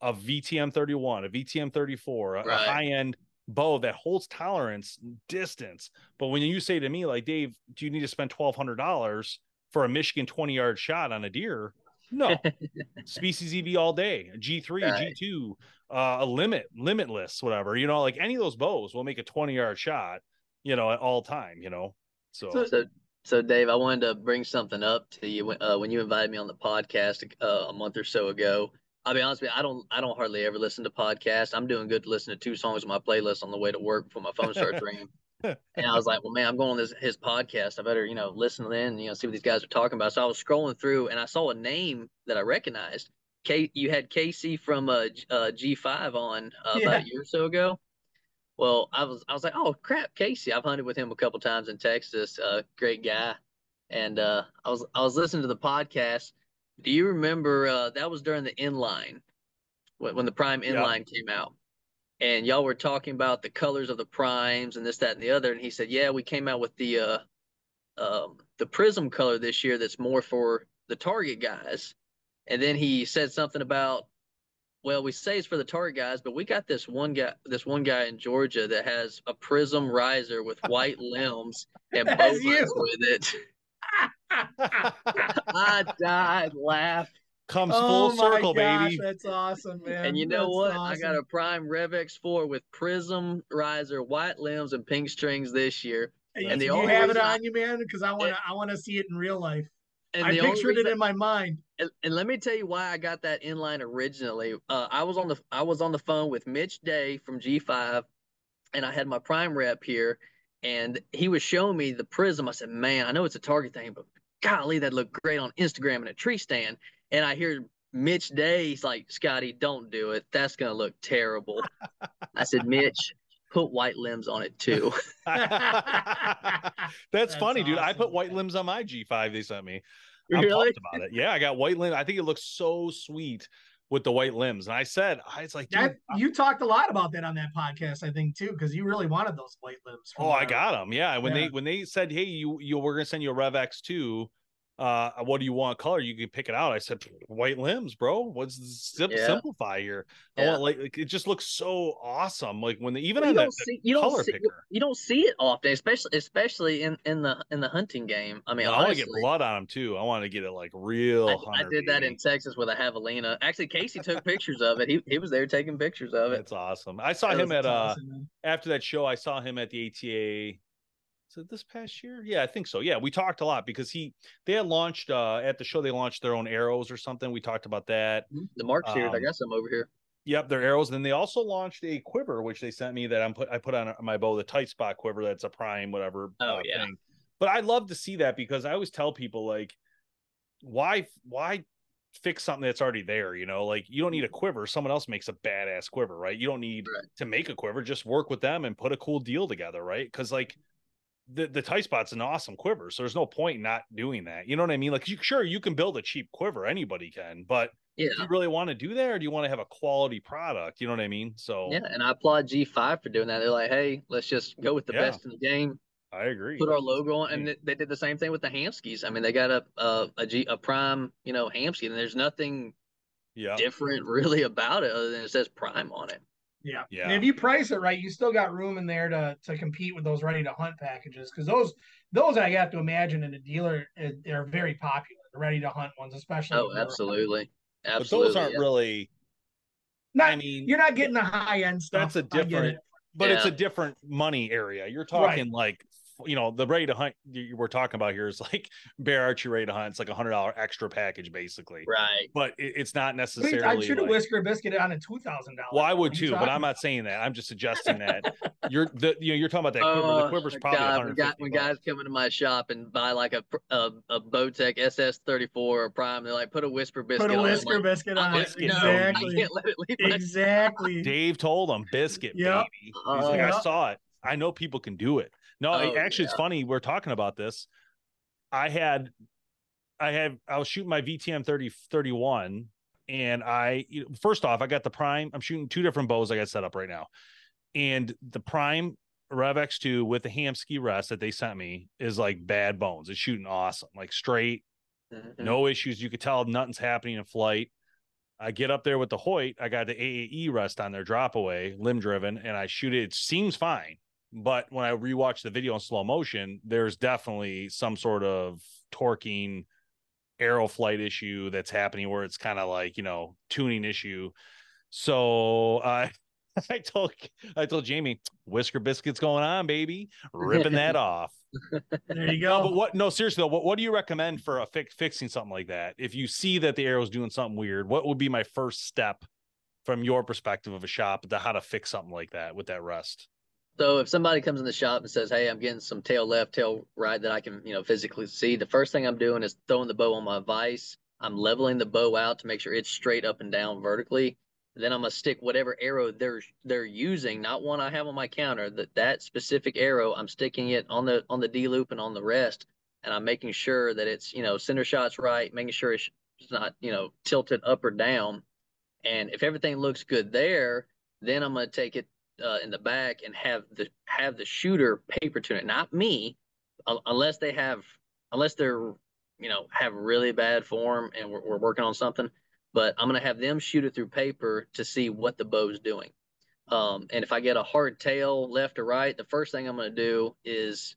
a VTM 31, a VTM 34, a, Right. high end bow that holds tolerance distance. But when you say to me, like, Dave, do you need to spend $1,200 for a Michigan 20 yard shot on a deer? No, species EV all day, G three, Right. G2, uh, a limit, limitless, whatever, you know, like any of those bows will make a 20 yard shot, you know, at all time, you know. So, So- So, so Dave, I wanted to bring something up to you when, uh, when you invited me on the podcast uh, a month or so ago. I'll be honest with you, I don't, I don't hardly ever listen to podcasts. I'm doing good to listen to two songs on my playlist on the way to work before my phone starts ringing. And I was like, well, man, I'm going on this his podcast. I better, you know, listen in, you know, see what these guys are talking about. So I was scrolling through and I saw a name that I recognized. K, you had Casey from uh, uh, G5 on uh, Yeah. about a year or so ago. Well, I was I was like, oh crap, Casey. I've hunted with him a couple times in Texas. Uh, great guy. And uh, I was I was listening to the podcast. Do you remember uh, that was during the inline when, when the Prime Yeah. inline came out? And y'all were talking about the colors of the primes and this, that, and the other. And he said, "Yeah, we came out with the uh, um, the prism color this year. That's more for the target guys." And then he said something about well, we say it's for the target guys, but we got this one guy, this one guy in Georgia that has a prism riser with white limbs and bow That's you. butts with it. I died laughing. Comes oh full circle, gosh, baby. That's awesome, man. And you know That's what? I got a Prime Rev X4 with prism riser, white limbs, and pink strings this year. Hey, and the you only have it reason I- on you, man? Because I want to. I want to see it in real life. And I pictured it in my mind. and, and let me tell you why I got that inline originally. Uh, I was on the I was on the phone with Mitch Day from G5, and I had my prime rep here, and he was showing me the prism. I said, "Man, I know it's a Target thing, but golly, that looked great on Instagram in a tree stand." And I hear Mitch Day, he's like, "Scotty, don't do it. That's gonna look terrible." I said, "Mitch." Put white limbs on it too. That's, That's funny, dude. I put white man. limbs on my G5. They sent me. I'm Really? about it. Yeah, I got white limbs. I think it looks so sweet with the white limbs. And I said, I was like, dude, That you talked a lot about that on that podcast, I think, too, because you really wanted those white limbs. from Oh, I got them. Yeah, when Yeah. they when they said, "Hey, you you we're gonna send you a Rev X two, uh, what do you want color? You can pick it out." I said, "White limbs, bro. What's the sim- Yeah. simplify here? I Yeah. want like, it just looks so awesome. Like when the even Well, on you the, don't the see you don't color see picker, you don't see it often, especially especially in in the in the hunting game. I mean, I want to get blood on them too. I want to get it like real. I, I did that in Texas with a javelina. Actually, Casey took pictures of it. He he was there taking pictures of it. That's awesome. I saw That him at uh man. after that show. I saw him at the ATA. Is it this past year? Yeah, I think so. Yeah, we talked a lot because he they had launched uh at the show. They launched their own arrows or something. We talked about that. The Mark here I Um, got some over here. Yep, their arrows. Then they also launched a quiver, which they sent me that I'm put I put on my bow, the tight spot quiver. That's a prime, whatever. Oh, uh, yeah. thing. But I love to see that because I always tell people like, why why fix something that's already there? You know, like you don't need a quiver. Someone else makes a badass quiver, right? You don't need Right. to make a quiver. Just work with them and put a cool deal together, right? Because like the the tight spot's an awesome quiver, so there's no point in not doing that. You know what I mean? Like, you, sure, you can build a cheap quiver, anybody can, but Yeah, do you really want to do that or do you want to have a quality product you know what i mean so yeah, and I applaud G5 for doing that. They're like, hey, let's just go with the Yeah. best in the game. i agree Put our logo on, and they did the same thing with the Hamskeas. I mean, they got a a a, G, a prime, you know, Hamskea, and there's nothing yeah different really about it other than it says prime on it. Yeah. Yeah. And if you price it right, you still got room in there to to compete with those ready to hunt packages because those those I have to imagine in a dealer uh, they're very popular. The ready to hunt ones, especially. Oh, in Europe. absolutely, but absolutely. those aren't yeah. really Not, i mean you're not getting the high end stuff. that's a different it. but it's a different money area you're talking like you know the ready to hunt you we're talking about here is like bear archery ready to hunt. It's like a hundred dollar extra package basically, right? But it, it's not necessarily. I should have like- whisker biscuit on a two thousand dollars. well, I would too, but I'm not saying that. I'm just suggesting that you're the you know you're talking about that quiver. the Oh, quiver's probably God, when, 150 guy, when guys come into my shop and buy like a pr- a, a Bowtech SS34 or Prime, they're like, put a whisker biscuit Put a on. whisker like, biscuit on like, it. Biscuit, no, Exactly. I can't let it leave Exactly. Dave told him biscuit, Yep. baby. He's like, Uh, I saw it. I know people can do it. No, Oh, actually, it's funny. We're talking about this. I had, I had, I was shooting my VTM 30, 31 and I, you know, first off, I got the prime. I'm shooting two different bows I got set up right now. And the prime Rev X2 with the Hamskea rest that they sent me is like bad bones. It's shooting awesome, like straight, Mhm. no issues. You could tell nothing's happening in flight. I get up there with the Hoyt. I got the AAE rest on their drop away, limb driven, and I shoot it. It seems fine. But when I rewatch the video in slow motion, there's definitely some sort of torquing arrow flight issue that's happening where it's kind of like, you know, tuning issue. So I I told I told Jamie, whisker biscuits going on, baby. Ripping that off. There you No, go. but what? No, seriously though, what, what do you recommend for a fix fixing something like that? If you see that the arrow's doing something weird, what would be my first step from your perspective of a shop to how to fix something like that with that rust? So if somebody comes in the shop and says, "Hey, I'm getting some tail left, tail right that I can, you know, physically see," the first thing I'm doing is throwing the bow on my vise. I'm leveling the bow out to make sure it's straight up and down vertically. Then I'm gonna stick whatever arrow they're they're using, not one I have on my counter. That that specific arrow, I'm sticking it on the on the D loop and on the rest, and I'm making sure that it's you know center shots right, making sure it's not you know tilted up or down. And if everything looks good there, then I'm gonna take it uh, in the back and have the have the shooter paper tune it, not me, un- unless they have unless they're you know have really bad form and we're, we're working on something. But I'm gonna have them shoot it through paper to see what the bow's doing. Um, and if I get a hard tail left or right, the first thing I'm gonna do is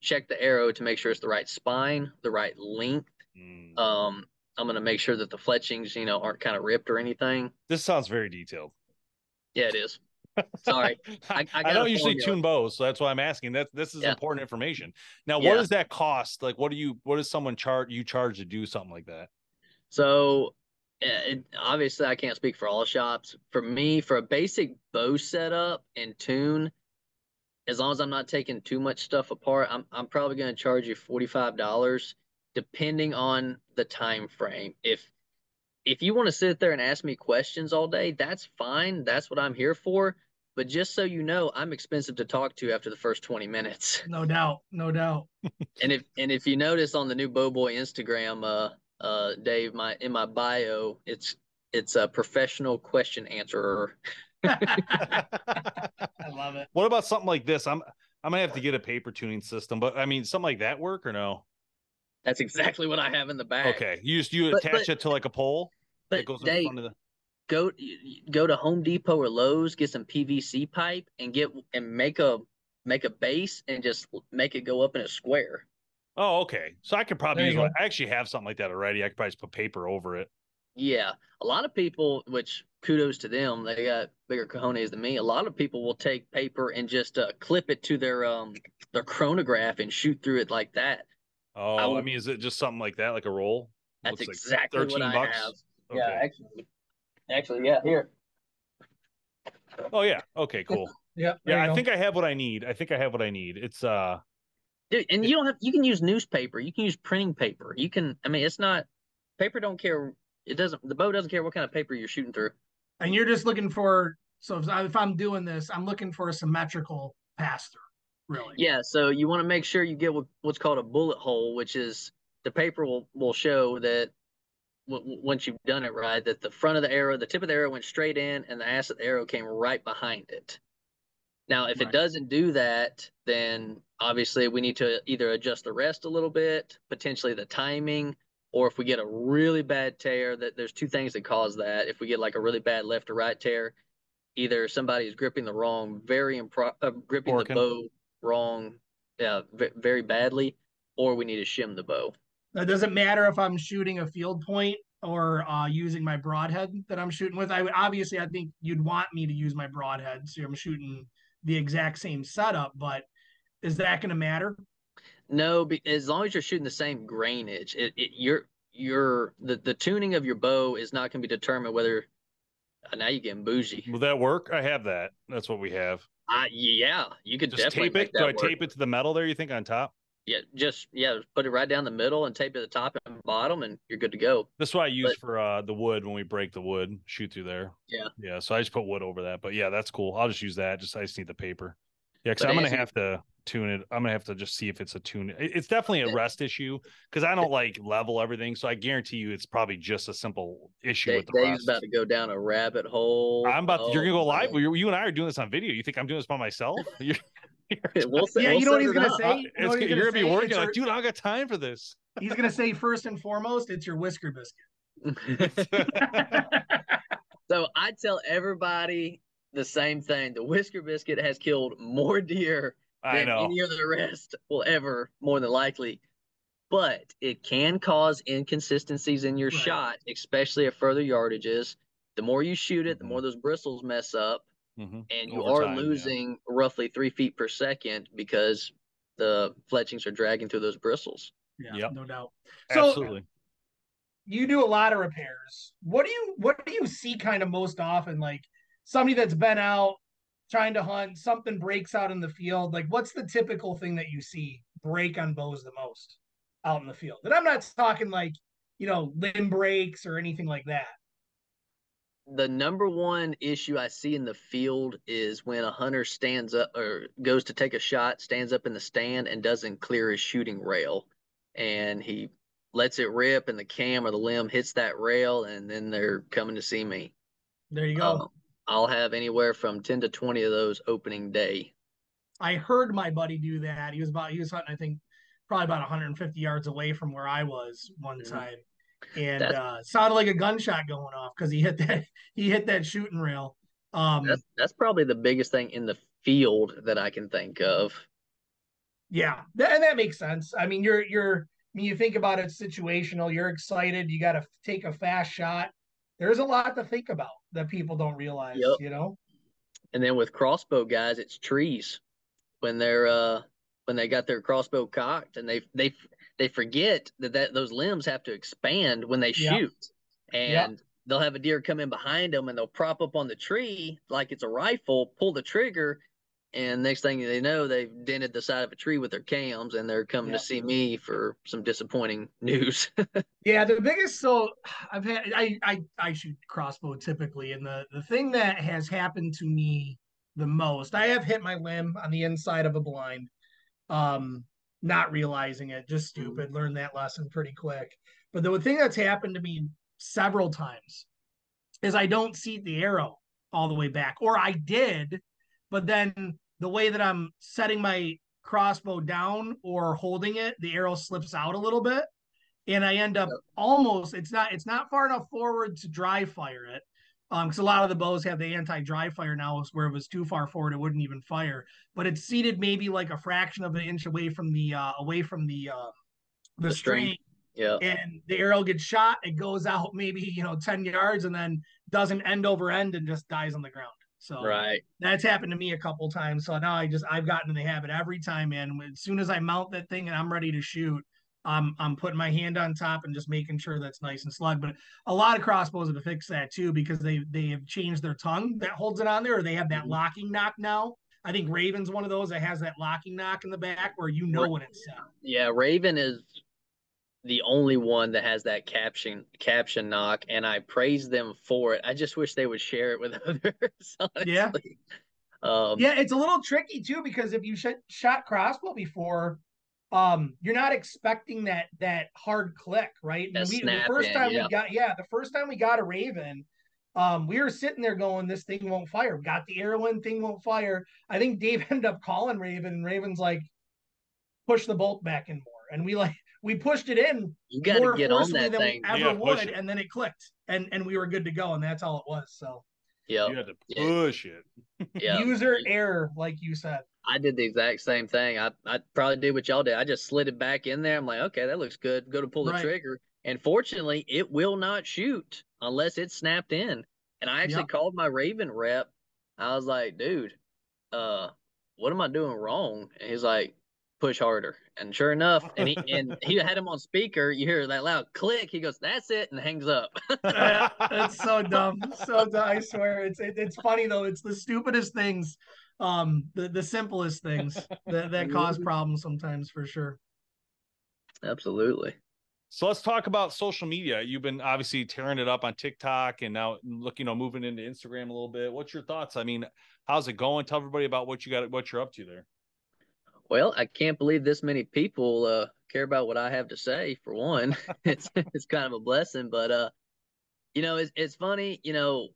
check the arrow to make sure it's the right spine, the right length. Mm. Um, I'm gonna make sure that the fletchings, you know, aren't kind of ripped or anything. This sounds very detailed. Yeah, it is. Sorry. I- I I, don't usually tune bows, so that's why I'm asking. That this is Yeah. important information. Now, what Yeah. does that cost? Like, what do you? What does someone charge you charge to do something like that? So, uh, it, obviously, I can't speak for all shops. For me, for a basic bow setup and tune, as long as I'm not taking too much stuff apart, I'm I'm probably going to charge you forty five dollars, depending on the time frame. If if you want to sit there and ask me questions all day, that's fine. That's what I'm here for. But just so you know, I'm expensive to talk to after the first 20 minutes. No doubt. No doubt. And if and if you notice on the new Bowboy Instagram, uh, uh, Dave, my in my bio, it's it's a professional question answerer. I love it. What about something like this? I'm I'm gonna have to get a paper tuning system, but I mean, something like that work or no? That's exactly what I have in the back. Okay, you just you But- attach but- it to like a pole but that goes in Dave, front of the. Go go to Home Depot or Lowe's, get some PVC pipe, and get and make a make a base and just make it go up in a square. Oh, okay. So I could probably use one. I actually have something like that already. I could probably just put paper over it. Yeah, a lot of people, which kudos to them, they got bigger cojones than me. A lot of people will take paper and just uh, clip it to their um their chronograph and shoot through it like that. Oh, I, would- mean, is it just something like that, like a roll? That's Looks like exactly what I bucks. have. Okay. Yeah, actually, actually, yeah. Here, Oh yeah. Okay. Cool. Yep. there yeah, I go. think I have what I need. I think I have what I need. It's uh. dude, and you don't have. You can use newspaper. You can use printing paper. You can. I mean, it's not. Paper don't care. It doesn't. The bow doesn't care what kind of paper you're shooting through. and you're just looking for. So if, I- if I'm doing this, I'm looking for a symmetrical pass through. Really. Yeah, so you want to make sure you get what, what's called a bullet hole, which is the paper will will show that w- once you've done it right, that the front of the arrow, the tip of the arrow went straight in, and the ass of the arrow came right behind it. Now, if Right. it doesn't do that, then obviously we need to either adjust the rest a little bit, potentially the timing, or if we get a really bad tear, that there's two things that cause that. If we get like a really bad left or right tear, either somebody is gripping the wrong, very impro- uh, gripping Forking. the bow wrong, yeah, v- very badly, or we need to shim the bow. Now, doesn't matter if I'm shooting a field point or uh, using my broadhead that I'm shooting with? I would obviously I think you'd want me to use my broadhead, so I'm shooting the exact same setup. But is that going to matter? No, as long as you're shooting the same grainage, it, it your your the the tuning of your bow is not going to be determined whether. Uh, now you're getting bougie. Will that work? I have that. That's what we have. Uh, yeah, you could Just definitely tape make it. that Do I work. tape it to the metal there? You think on top? Yeah, just yeah, put it right down the middle and tape it at the top and bottom, and you're good to go. That's what I use But- for uh the wood when we break the wood, shoot through there. Yeah. Yeah. So I just put wood over that. But yeah, that's cool. I'll just use that. Just I just need the paper. Yeah, because I'm gonna have to tune it. I'm gonna have to just see if it's a tune. It's definitely a rest issue because I don't like level everything. So I guarantee you, it's probably just a simple issue Dave, with the Dave's rest. about to go down a rabbit hole. I'm about. To, you're gonna Oh, go live. man. You you and I are doing this on video. You think I'm doing this by myself? You're, you're- We'll say, Yeah, we'll you know what he's gonna up. say? You know it's, what he's you're gonna be say? working It's like, dude. I don't got time for this. He's going to say first and foremost, it's your whisker biscuit. so I tell everybody the same thing. The whisker biscuit has killed more deer I than know. any of the rest will ever, more than likely. But it can cause inconsistencies in your Right. shot, especially at further yardages. The more you shoot it, the more mm-hmm. those bristles mess up, Mhm. and you Over are time, yeah. losing roughly three feet per second because the fletchings are dragging through those bristles. Yeah, Yep. no doubt. So Absolutely. you do a lot of repairs. What do you what do you see kind of most often? Like somebody that's been out trying to hunt, something breaks out in the field. Like what's the typical thing that you see break on bows the most out in the field? And I'm not talking like, you know, limb breaks or anything like that. The number one issue I see in the field is when a hunter stands up or goes to take a shot, stands up in the stand and doesn't clear his shooting rail. And he lets it rip and the cam or the limb hits that rail and then they're coming to see me. There you go. Um, I'll have anywhere from 10 to 20 of those opening day. I heard my buddy do that. He was about he was hunting, I think, probably about 150 yards away from where I was one Mhm. time, and That's- uh, sounded like a gunshot going off because he hit that he hit that shooting rail. Um, That's that's probably the biggest thing in the field that I can think of. yeah, that, and that makes sense. I mean, you're you're I mean, you think about it situational. You're excited. You got to take a fast shot. There's a lot to think about that people don't realize. Yep. You know. And then with crossbow guys, it's trees when they're uh when they got their crossbow cocked and they they they forget that, that those limbs have to expand when they shoot. And they'll have a deer come in behind them and they'll prop up on the tree like it's a rifle, pull the trigger, and next thing they know, they've dented the side of a tree with their cams and they're coming Yeah. to see me for some disappointing news. Yeah, the biggest so I've had I I I shoot crossbow typically, and the the thing that has happened to me the most, I have hit my limb on the inside of a blind, um, not realizing it, just mm-hmm. stupid. Learned that lesson pretty quick. But the thing that's happened to me several times is I don't seat the arrow all the way back, or I did, but then the way that I'm setting my crossbow down or holding it, the arrow slips out a little bit and I end up almost it's not it's not far enough forward to dry fire it. Um, because a lot of the bows have the anti-dry fire now, where it was too far forward, it wouldn't even fire. But it's seated maybe like a fraction of an inch away from the uh away from the uh the, The string. string, yeah. and the arrow gets shot, it goes out maybe you know 10 yards and then doesn't end over end and just dies on the ground. So Right. that's happened to me a couple times. So now I just I've gotten in the habit every time, man. As soon as I mount that thing and I'm ready to shoot, I'm I'm putting my hand on top and just making sure that's nice and slug. But a lot of crossbows have fixed that too because they they have changed their tongue that holds it on there, or they have that Mhm. locking nock now. I think Ravin's one of those that has that locking nock in the back where you know when it's set. Yeah, Ravin is the only one that has that caption caption knock, and I praise them for it. I just wish they would share it with others. Honestly. Yeah. Um, Yeah, it's a little tricky too because if you shot, shot crossbow before, um, you're not expecting that that hard click, right? That we, the first in, time yeah. we got, yeah, the first time we got a Ravin, um, we were sitting there going, "This thing won't fire." Got the arrow in, thing won't fire. I think Dave ended up calling Ravin, and Ravin's like, "Push the bolt back in more," and we like we pushed it in you got to more get on forcefully that than thing. we ever Yeah, would, and then it clicked, and and we were good to go, and that's all it was. So Yeah, You had to Yeah. push it. yeah. user error, like you said. I did the exact same thing. I I probably did what y'all did. I just slid it back in there. I'm like, okay, that looks good. Go to pull the Right. trigger, and fortunately, it will not shoot unless it's snapped in. And I actually Yep. called my Ravin rep. I was like, dude, uh, what am I doing wrong? And he's like, push harder. And sure enough, and he and he had him on speaker. You hear that loud click. He goes, "That's it," and hangs up. That's so dumb. So dumb. I swear, it's it, it's funny though. It's the stupidest things, um, the the simplest things that that cause problems sometimes for sure. Absolutely. So let's talk about social media. You've been obviously tearing it up on TikTok and now look, you know, moving into Instagram a little bit. What's your thoughts? I mean, how's it going? Tell everybody about what you got, what you're up to there. Well, I can't believe this many people uh, care about what I have to say. For one, it's it's kind of a blessing. But uh, you know, it's it's funny. You know,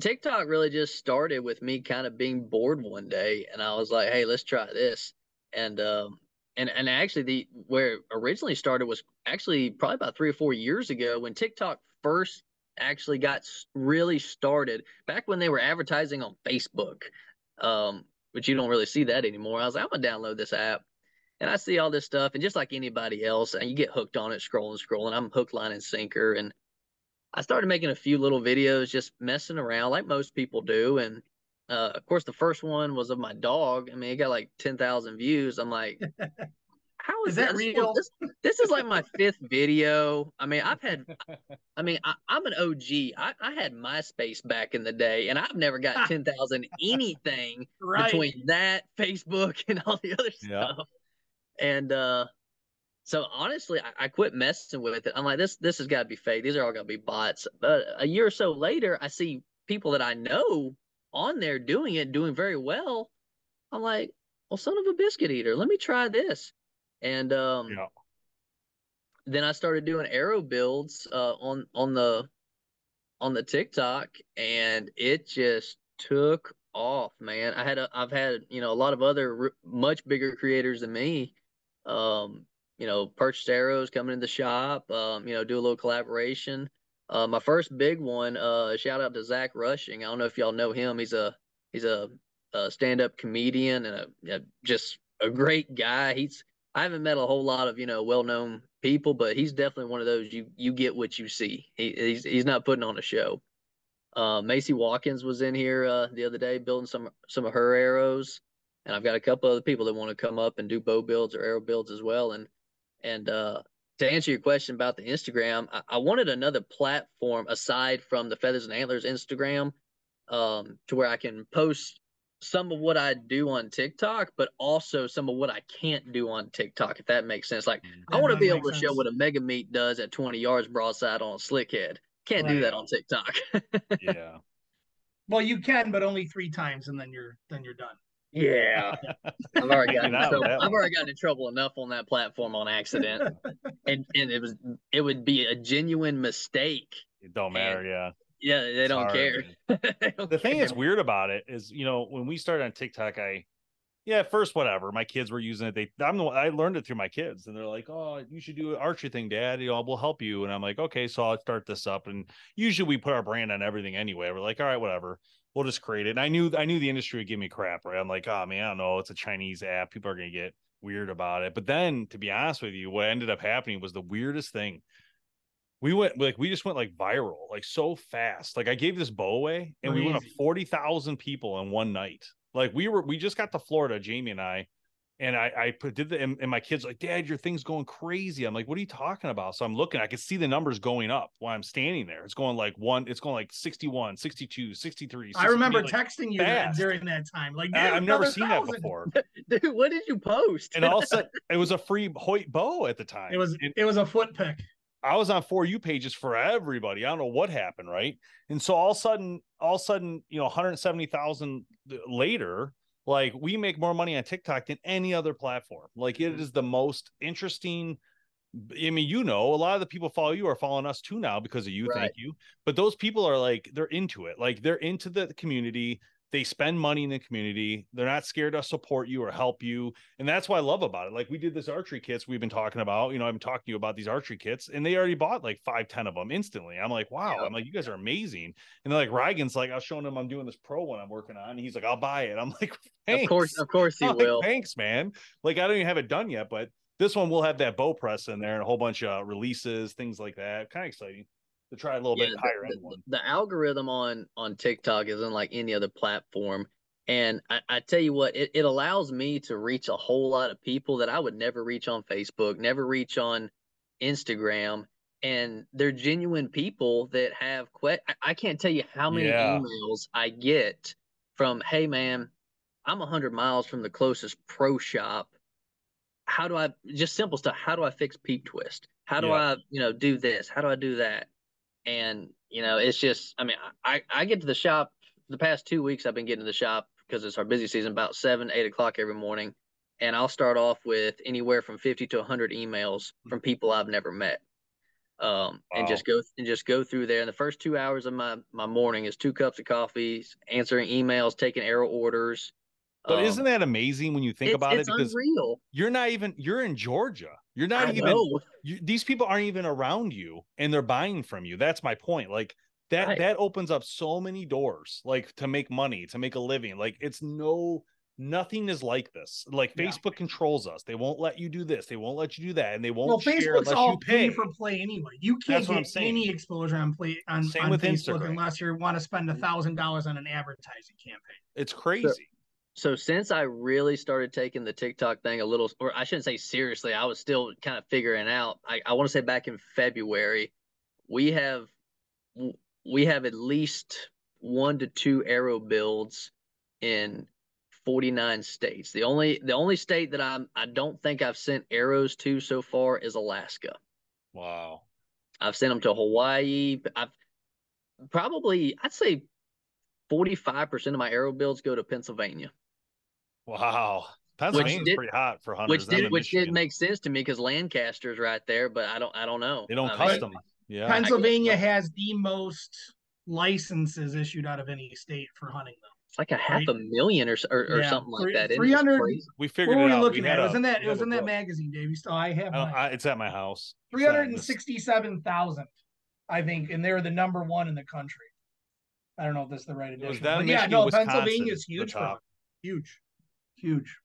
TikTok really just started with me kind of being bored one day, and I was like, "Hey, let's try this." And um, and and actually, the where it originally started was actually probably about three or four years ago when TikTok first actually got really started back when they were advertising on Facebook. Um, but you don't really see that anymore. I was like, I'm gonna download this app. And I see all this stuff, and just like anybody else, and you get hooked on it, scrolling, scrolling. I'm hook, line, and sinker. And I started making a few little videos, just messing around like most people do. And uh, of course, the first one was of my dog. I mean, it got like 10,000 views. I'm like, how is, Is that real? This, this is like my fifth video. I mean, I've had, I mean, I, I'm an OG. I, I had MySpace back in the day, and I've never got 10,000 anything Right. between that, Facebook, and all the other Yeah. stuff. And uh, so honestly, I, I quit messing with it. I'm like, this this has got to be fake. These are all gonna be bots. But a year or so later, I see people that I know on there doing it, doing very well. I'm like, well, son of a biscuit eater, let me try this. And um, Yeah. then I started doing arrow builds uh, on on the on the TikTok, and it just took off, man. I had a, I've had you know a lot of other much bigger creators than me, um, you know, purchase arrows, coming in the shop, um, you know, do a little collaboration. Uh, my first big one, uh, shout out to Zach Rushing. I don't know if y'all know him. He's a he's a, a stand up comedian and a, a just a great guy. He's I haven't met a whole lot of you know well known people, but he's definitely one of those you you get what you see. He, he's he's not putting on a show. Uh, Macy Watkins was in here uh, the other day building some some of her arrows, and I've got a couple other people that want to come up and do bow builds or arrow builds as well. And and uh, to answer your question about the Instagram, I, I wanted another platform aside from the Feathers and Antlers Instagram, um, to where I can post some of what I do on TikTok, but also some of what I can't do on TikTok, if that makes sense. Like mm. I want to be able to show what a Megameat does at 20 yards broadside on a slick head. Can't do that on TikTok. Yeah. Well, you can, but only three times, and then you're then you're done. Yeah, I've already gotten in trouble. I've already gotten in trouble enough on that platform on accident, and and it was it would be a genuine mistake. It don't matter. Yeah. Yeah, they don't care. They don't the thing care. that's weird about it is, you know, when we started on TikTok, I, yeah, first, whatever. My kids were using it. They, I'm the one, I learned it through my kids, and they're like, "Oh, you should do an archery thing, Dad. You know, we'll help you." And I'm like, "Okay, so I'll start this up." And usually we put our brand on everything anyway. We're like, "All right, whatever, we'll just create it." And I knew, I knew the industry would give me crap, right? I'm like, "Oh man, I don't know. It's a Chinese app. People are gonna get weird about it." But then, to be honest with you, what ended up happening was the weirdest thing we went like we just went like viral like so fast like i gave this bow away and we went up Crazy. 40,000 people in one night like we were we just got to florida jamie and i and i i put did the and, and my kids like dad your thing's going crazy i'm like what are you talking about so i'm looking i can see the numbers going up while i'm standing there it's going like one it's going like 61 62 63 I remember like, texting you that during that time. Like, I- i've never seen that before Dude, what did you post? and all of a sudden it was a free hoyt bow at the time It was it was a foot pick. I was on for you pages for everybody. I don't know what happened, right? And so all of a sudden, all of a sudden, you know, 170,000 later, like we make more money on TikTok than any other platform. Like it mm-hmm. is the most interesting. I mean, you know, a lot of the people follow you are following us too now because of you. Right. Thank you. But those people are like, they're into it. Like they're into the community. They spend money in the community. They're not scared to support you or help you. And that's what I love about it. Like we did this archery kits we've been talking about. You know, I've been talking to you about these archery kits, and they already bought like five, ten of them instantly. I'm like, wow. Yeah. I'm like, you guys are amazing. And they're like Reagan's like, I was showing him I'm doing this pro one I'm working on. And he's like, I'll buy it. I'm like, thanks. of course, of course he I'm like, will. thanks, man. Like I don't even have it done yet, but this one will have that bow press in there and a whole bunch of releases, things like that. Kind of exciting to try a little Yeah, bit higher the, end one. the algorithm on on TikTok isn't like any other platform. And I, I tell you what, it, it allows me to reach a whole lot of people that I would never reach on Facebook, never reach on Instagram. And they're genuine people that have que- I, can't tell you how many Yeah. emails I get from, hey man, I'm hundred miles from the closest pro shop. How do I just simple stuff? How do I fix peep twist? How do Yeah. I, you know, do this? How do I do that? And you know, it's just, I mean, I I get to the shop the past two weeks. I've been getting to the shop because it's our busy season, about seven, eight o'clock every morning, and I'll start off with anywhere from fifty to hundred emails from people I've never met, um, and just go and just go through there. And the first two hours of my my morning is two cups of coffee, answering emails, taking arrow orders. But um, isn't that amazing when you think it's, about it? Because unreal. you're not even you're in Georgia. You're not I even know. you, these people aren't even around you and they're buying from you. That's my point. Like that Right. that opens up so many doors like to make money, to make a living. Like it's no nothing is like this. Like Yeah. Facebook controls us. They won't let you do this. They won't let you do that and they won't Well, share Facebook's unless all you pay. pay for play anyway. You can't That's get any exposure on play on, Same on with Facebook Instagram. unless you want to spend a thousand dollars on an advertising campaign. It's crazy. So since I really started taking the TikTok thing a little, or I shouldn't say seriously, I was still kind of figuring out. I, I want to say back in February, we have we have at least one to two arrow builds in 49 states. The only the only state that I'm I don't think I've sent arrows to so far is Alaska. Wow. I've sent them to Hawaii. I've probably I'd say 45% of my arrow builds go to Pennsylvania. Wow. Pennsylvania's did- pretty hot for hunters. which did in which did make sense to me because Lancaster's right there, but I don't I don't know. they don't I mean. Yeah. Pennsylvania has the most licenses issued out of any state for hunting, though. It's like a half a million or s- or, or Yeah, something like three- that. Isn't it 300 crazy? We What figured were we out. looking we at? had It was a- in that. It was in that book. magazine, Davey. So I have I. I- it's at my house. It's three not hundred in and this- sixty-seven thousand, I think, and they're the number one in the country. I don't know if that's the right It edition. was them, but yeah, no, Wisconsin, Pennsylvania's the huge for huge, huge.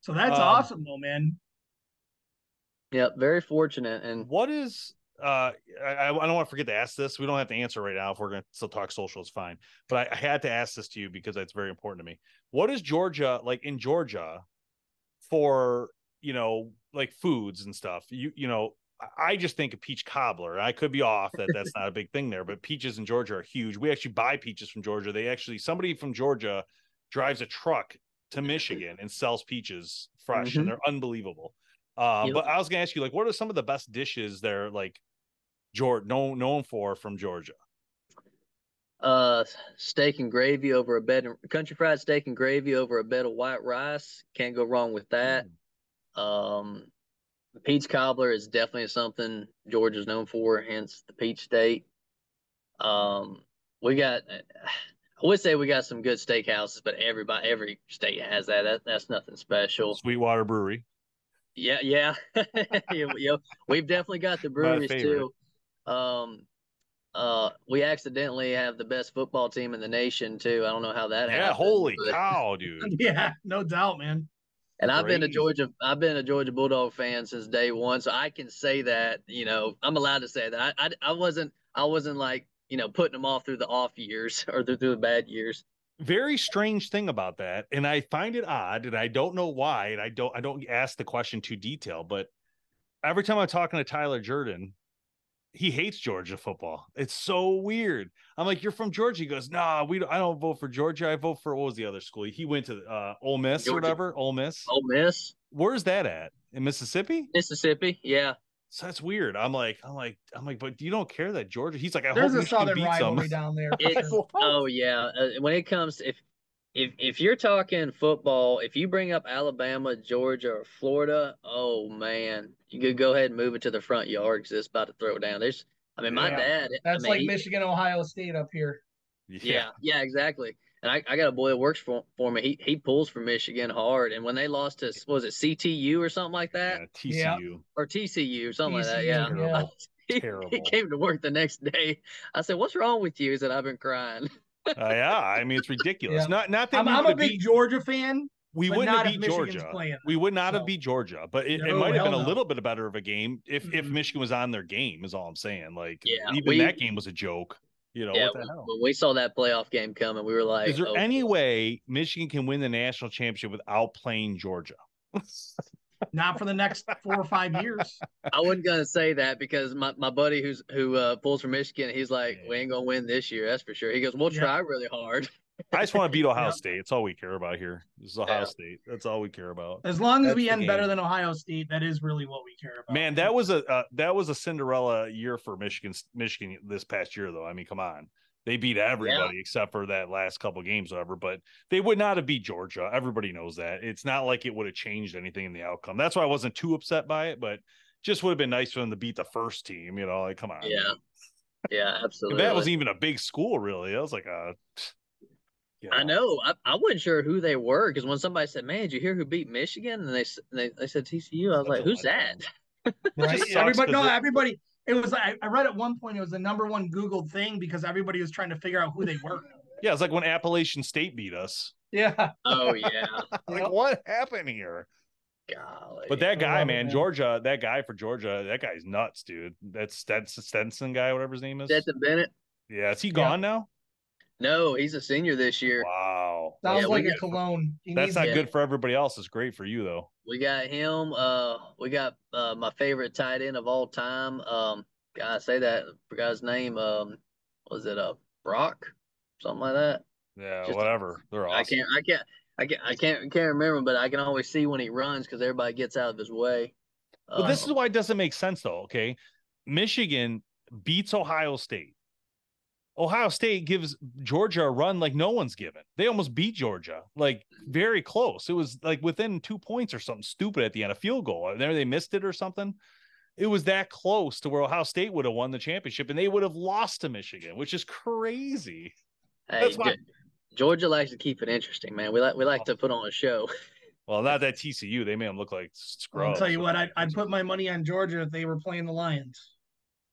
So that's Um, awesome, though, man. Yeah, very fortunate. And What is uh I, I don't want to forget to ask this. We don't have to answer right now if we're gonna still talk social, it's fine. But I, I had to ask this to you because it's very important to me. What is Georgia like in Georgia for you know like foods and stuff? You you know, I- I just think of peach cobbler. I could be off that that's not a big thing there, but peaches in Georgia are huge. We actually buy peaches from Georgia. They actually somebody from Georgia drives a truck to Michigan and sells peaches fresh, Mhm. and they're unbelievable. Uh, Yep. but I was gonna ask you, like, what are some of the best dishes they're like, Georgia known known for from Georgia? uh, steak and gravy over a bed of country fried steak and gravy over a bed of white rice. Can't go wrong with that. Um, the peach cobbler is definitely something Georgia's known for, hence the peach state. Um, we got, I would say we got some good steakhouses, but everybody, every state has that. that that's nothing special. Sweetwater Brewery. Yeah, yeah, yeah, yeah. We've definitely got the breweries too. Um, uh, we accidentally have the best football team in the nation too. I don't know how that Yeah, happened. holy but- cow, dude. Yeah, no doubt, man. And I've been a Georgia, I've been a Georgia Bulldog fan since day one, so I can say that. You know, I'm allowed to say that. I, I, I wasn't, I wasn't like, you know, putting them off through the off years or through, through the bad years. Very strange thing about that, and I find it odd, and I don't know why, and I don't I don't ask the question too detailed, but every time I'm talking to Tyler Jordan, he hates Georgia football. It's so weird. I'm like, you're from Georgia. He goes, Nah, we don't, I don't vote for Georgia. I vote for what was the other school? He went to uh Ole Miss or whatever. Ole Miss. Ole Miss, Where's that at? In Mississippi? Mississippi, yeah. So that's weird. I'm like, I'm like, I'm like, but you don't care that Georgia. He's like, I There's hope a Michigan southern beats rivalry them. down there. It's sure. oh yeah. Uh, when it comes to if if if you're talking football, if you bring up Alabama, Georgia, or Florida, oh man, you could go ahead and move it to the front yard because it's about to throw down. There's, I mean, my Yeah. dad. That's I mean, like he- Michigan, Ohio State up here. Yeah, yeah, exactly. And I, I got a boy that works for for me. He he pulls for Michigan hard. And when they lost to was it CTU or something like that Yeah, TCU. or TCU or something like that, TCU, yeah. yeah. He, he came to work the next day. I said, "What's wrong with you?" He said, "I've been crying." Uh, yeah, I mean it's ridiculous. Yeah. Not not that I'm, I'm a big beat, Georgia fan. we wouldn't not have beat Georgia. playing. We would not have beat Georgia, but it, it might have been hell a little bit better of a game if if Mhm. Michigan was on their game. Is all I'm saying. Like Yeah, even we- that game was a joke. You know yeah, what the when, hell? when we saw that playoff game coming, we were like, Is there oh, any way Michigan can win the national championship without playing Georgia? Not for the next four or five years. I wasn't gonna say that because my, my buddy who's who uh, pulls for Michigan, he's like, we ain't gonna win this year, that's for sure. He goes, we'll Yeah. try really hard. I just want to beat Ohio Yeah. State. That's all we care about here. This is Ohio Yeah. State. That's all we care about. As long as That's we the end better than Ohio State, that is really what we care about. Man, that was a uh, that was a Cinderella year for Michigan. Michigan this past year, though. I mean, come on, they beat everybody except for that last couple games, whatever. But they would not have beat Georgia. Everybody knows that. It's not like it would have changed anything in the outcome. That's why I wasn't too upset by it. But just would have been nice for them to beat the first team. You know, like come on. Yeah, yeah, absolutely. that wasn't even a big school, really. That was like a. you I know. I, I wasn't sure who they were because when somebody said, "Man, did you hear who beat Michigan?" and they they, they said TCU, I was That's like, "Who's that?" right? just sucks Everybody, 'cause no, everybody. It was. I, I read at one point it was the number one Googled thing because everybody was trying to figure out who they were. Yeah, it's like when Appalachian State beat us. Yeah. Oh yeah, Like, Yep. what happened here? golly. But that guy, love it, man, man. Georgia, that guy for Georgia, that guy's nuts, dude. That's that's Stenson guy, whatever his name is. Stetson Bennett. Yeah, is he gone now? No, he's a senior this year. Wow. Sounds Yeah, like a got- cologne. He That's needs not Yeah. good for everybody else. It's great for you though. We got him. Uh, we got uh my favorite tight end of all time. Um, God, say that forgot his name. Um, was it uh Brock, something like that? Yeah, Just- whatever. They're awesome. I can't, I can't, I can't, I can't, can't remember, but I can always see when he runs because everybody gets out of his way. But this Um, is why it doesn't make sense though, okay? Michigan beats Ohio State. Ohio State gives Georgia a run like no one's given. They almost beat Georgia, like very close. It was like within two points or something stupid at the end, a field goal. And there they missed it or something. It was that close to where Ohio State would have won the championship and they would have lost to Michigan, which is crazy. hey, that's why- Ge- Georgia likes to keep it interesting, man. We like we like to put on a show. Well, not that TCU. They made them look like scrubs. I'll tell you what, I'd, I'd put my money on Georgia if they were playing the Lions.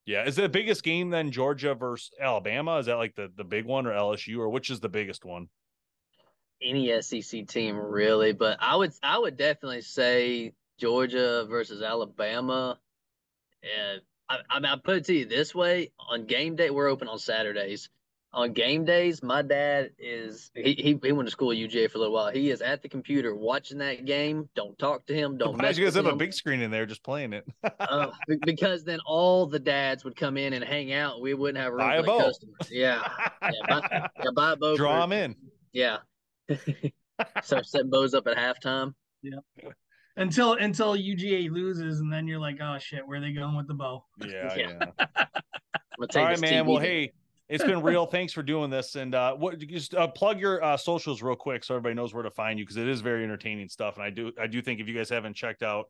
Yeah, is the biggest game then Georgia versus Alabama? Is that like the the big one or LSU or which is the biggest one? Any SEC team really, but I would I would definitely say Georgia versus Alabama. And I, I mean, I put it to you this way: on game day, we're open on Saturdays. On game days, my dad is he he, he went to school at UGA for a little while. He is at the computer watching that game. Don't talk to him. Don't Surprised mess you guys with have a big screen in there just playing it. Uh, because then all the dads would come in and hang out. We wouldn't have room Buy for a the customers. Yeah, yeah, buy, yeah, buy a bow. Draw them in. Yeah. Start setting bows up at halftime. Yeah. Until until UGA loses, and then you're like, oh shit, where are they going with the bow? Yeah, Yeah. yeah. I'm take All right, this man. TV Well, down. hey, it's been real. Thanks for doing this. And uh what just uh, plug your uh socials real quick so everybody knows where to find you because it is very entertaining stuff. And I do I do think if you guys haven't checked out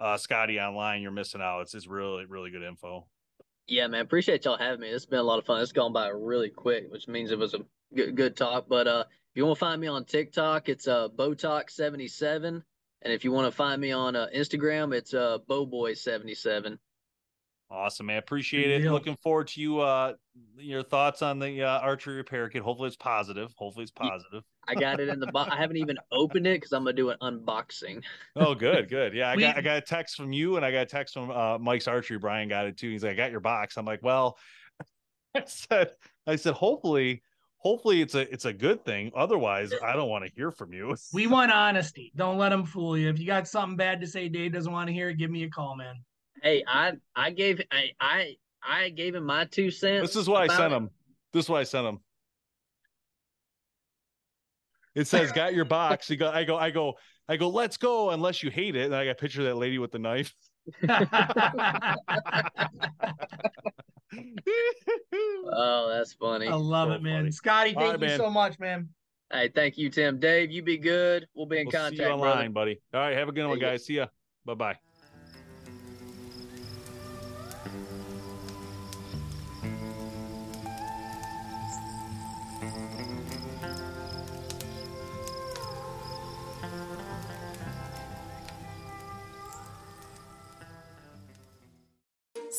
uh Scotty online, you're missing out. It's it's really, really good info. Yeah, man. Appreciate y'all having me. It's been a lot of fun. It's gone by really quick, which means it was a good, good talk. But uh, if you want to find me on TikTok, it's uh, Botox77. And if you want to find me on uh, Instagram, it's uh, Bowboy77. Awesome, man. Appreciate Good it. deal. Looking forward to you uh your thoughts on the uh, archery repair kit. Hopefully it's positive. Hopefully it's positive. I got it in the box. I haven't even opened it because I'm gonna do an unboxing. Oh, good, good. Yeah, I We- got I got a text from you and I got a text from uh, Mike's archery. Brian got it too. He's like, I got your box. I'm like, well, I said, I said, hopefully, hopefully it's a it's a good thing. Otherwise, I don't want to hear from you. We want honesty. Don't let them fool you. If you got something bad to say, Dave doesn't want to hear it. Give me a call, man. Hey, I I gave I I I gave him my two cents. This is what I about sent it. him. This is what I sent him. It says, "Got your box." You go. I go. I go. I go. Let's go. Unless you hate it. And I got a picture of that lady with the knife. Oh, that's funny. I love So it, man. funny. Scotty, thank right, you man. so much, man. Hey, thank you, Tim. Dave, you be good. We'll be in We'll contact, see you brother. online, buddy. All right. Have a good one, See ya. guys. See ya. Bye bye.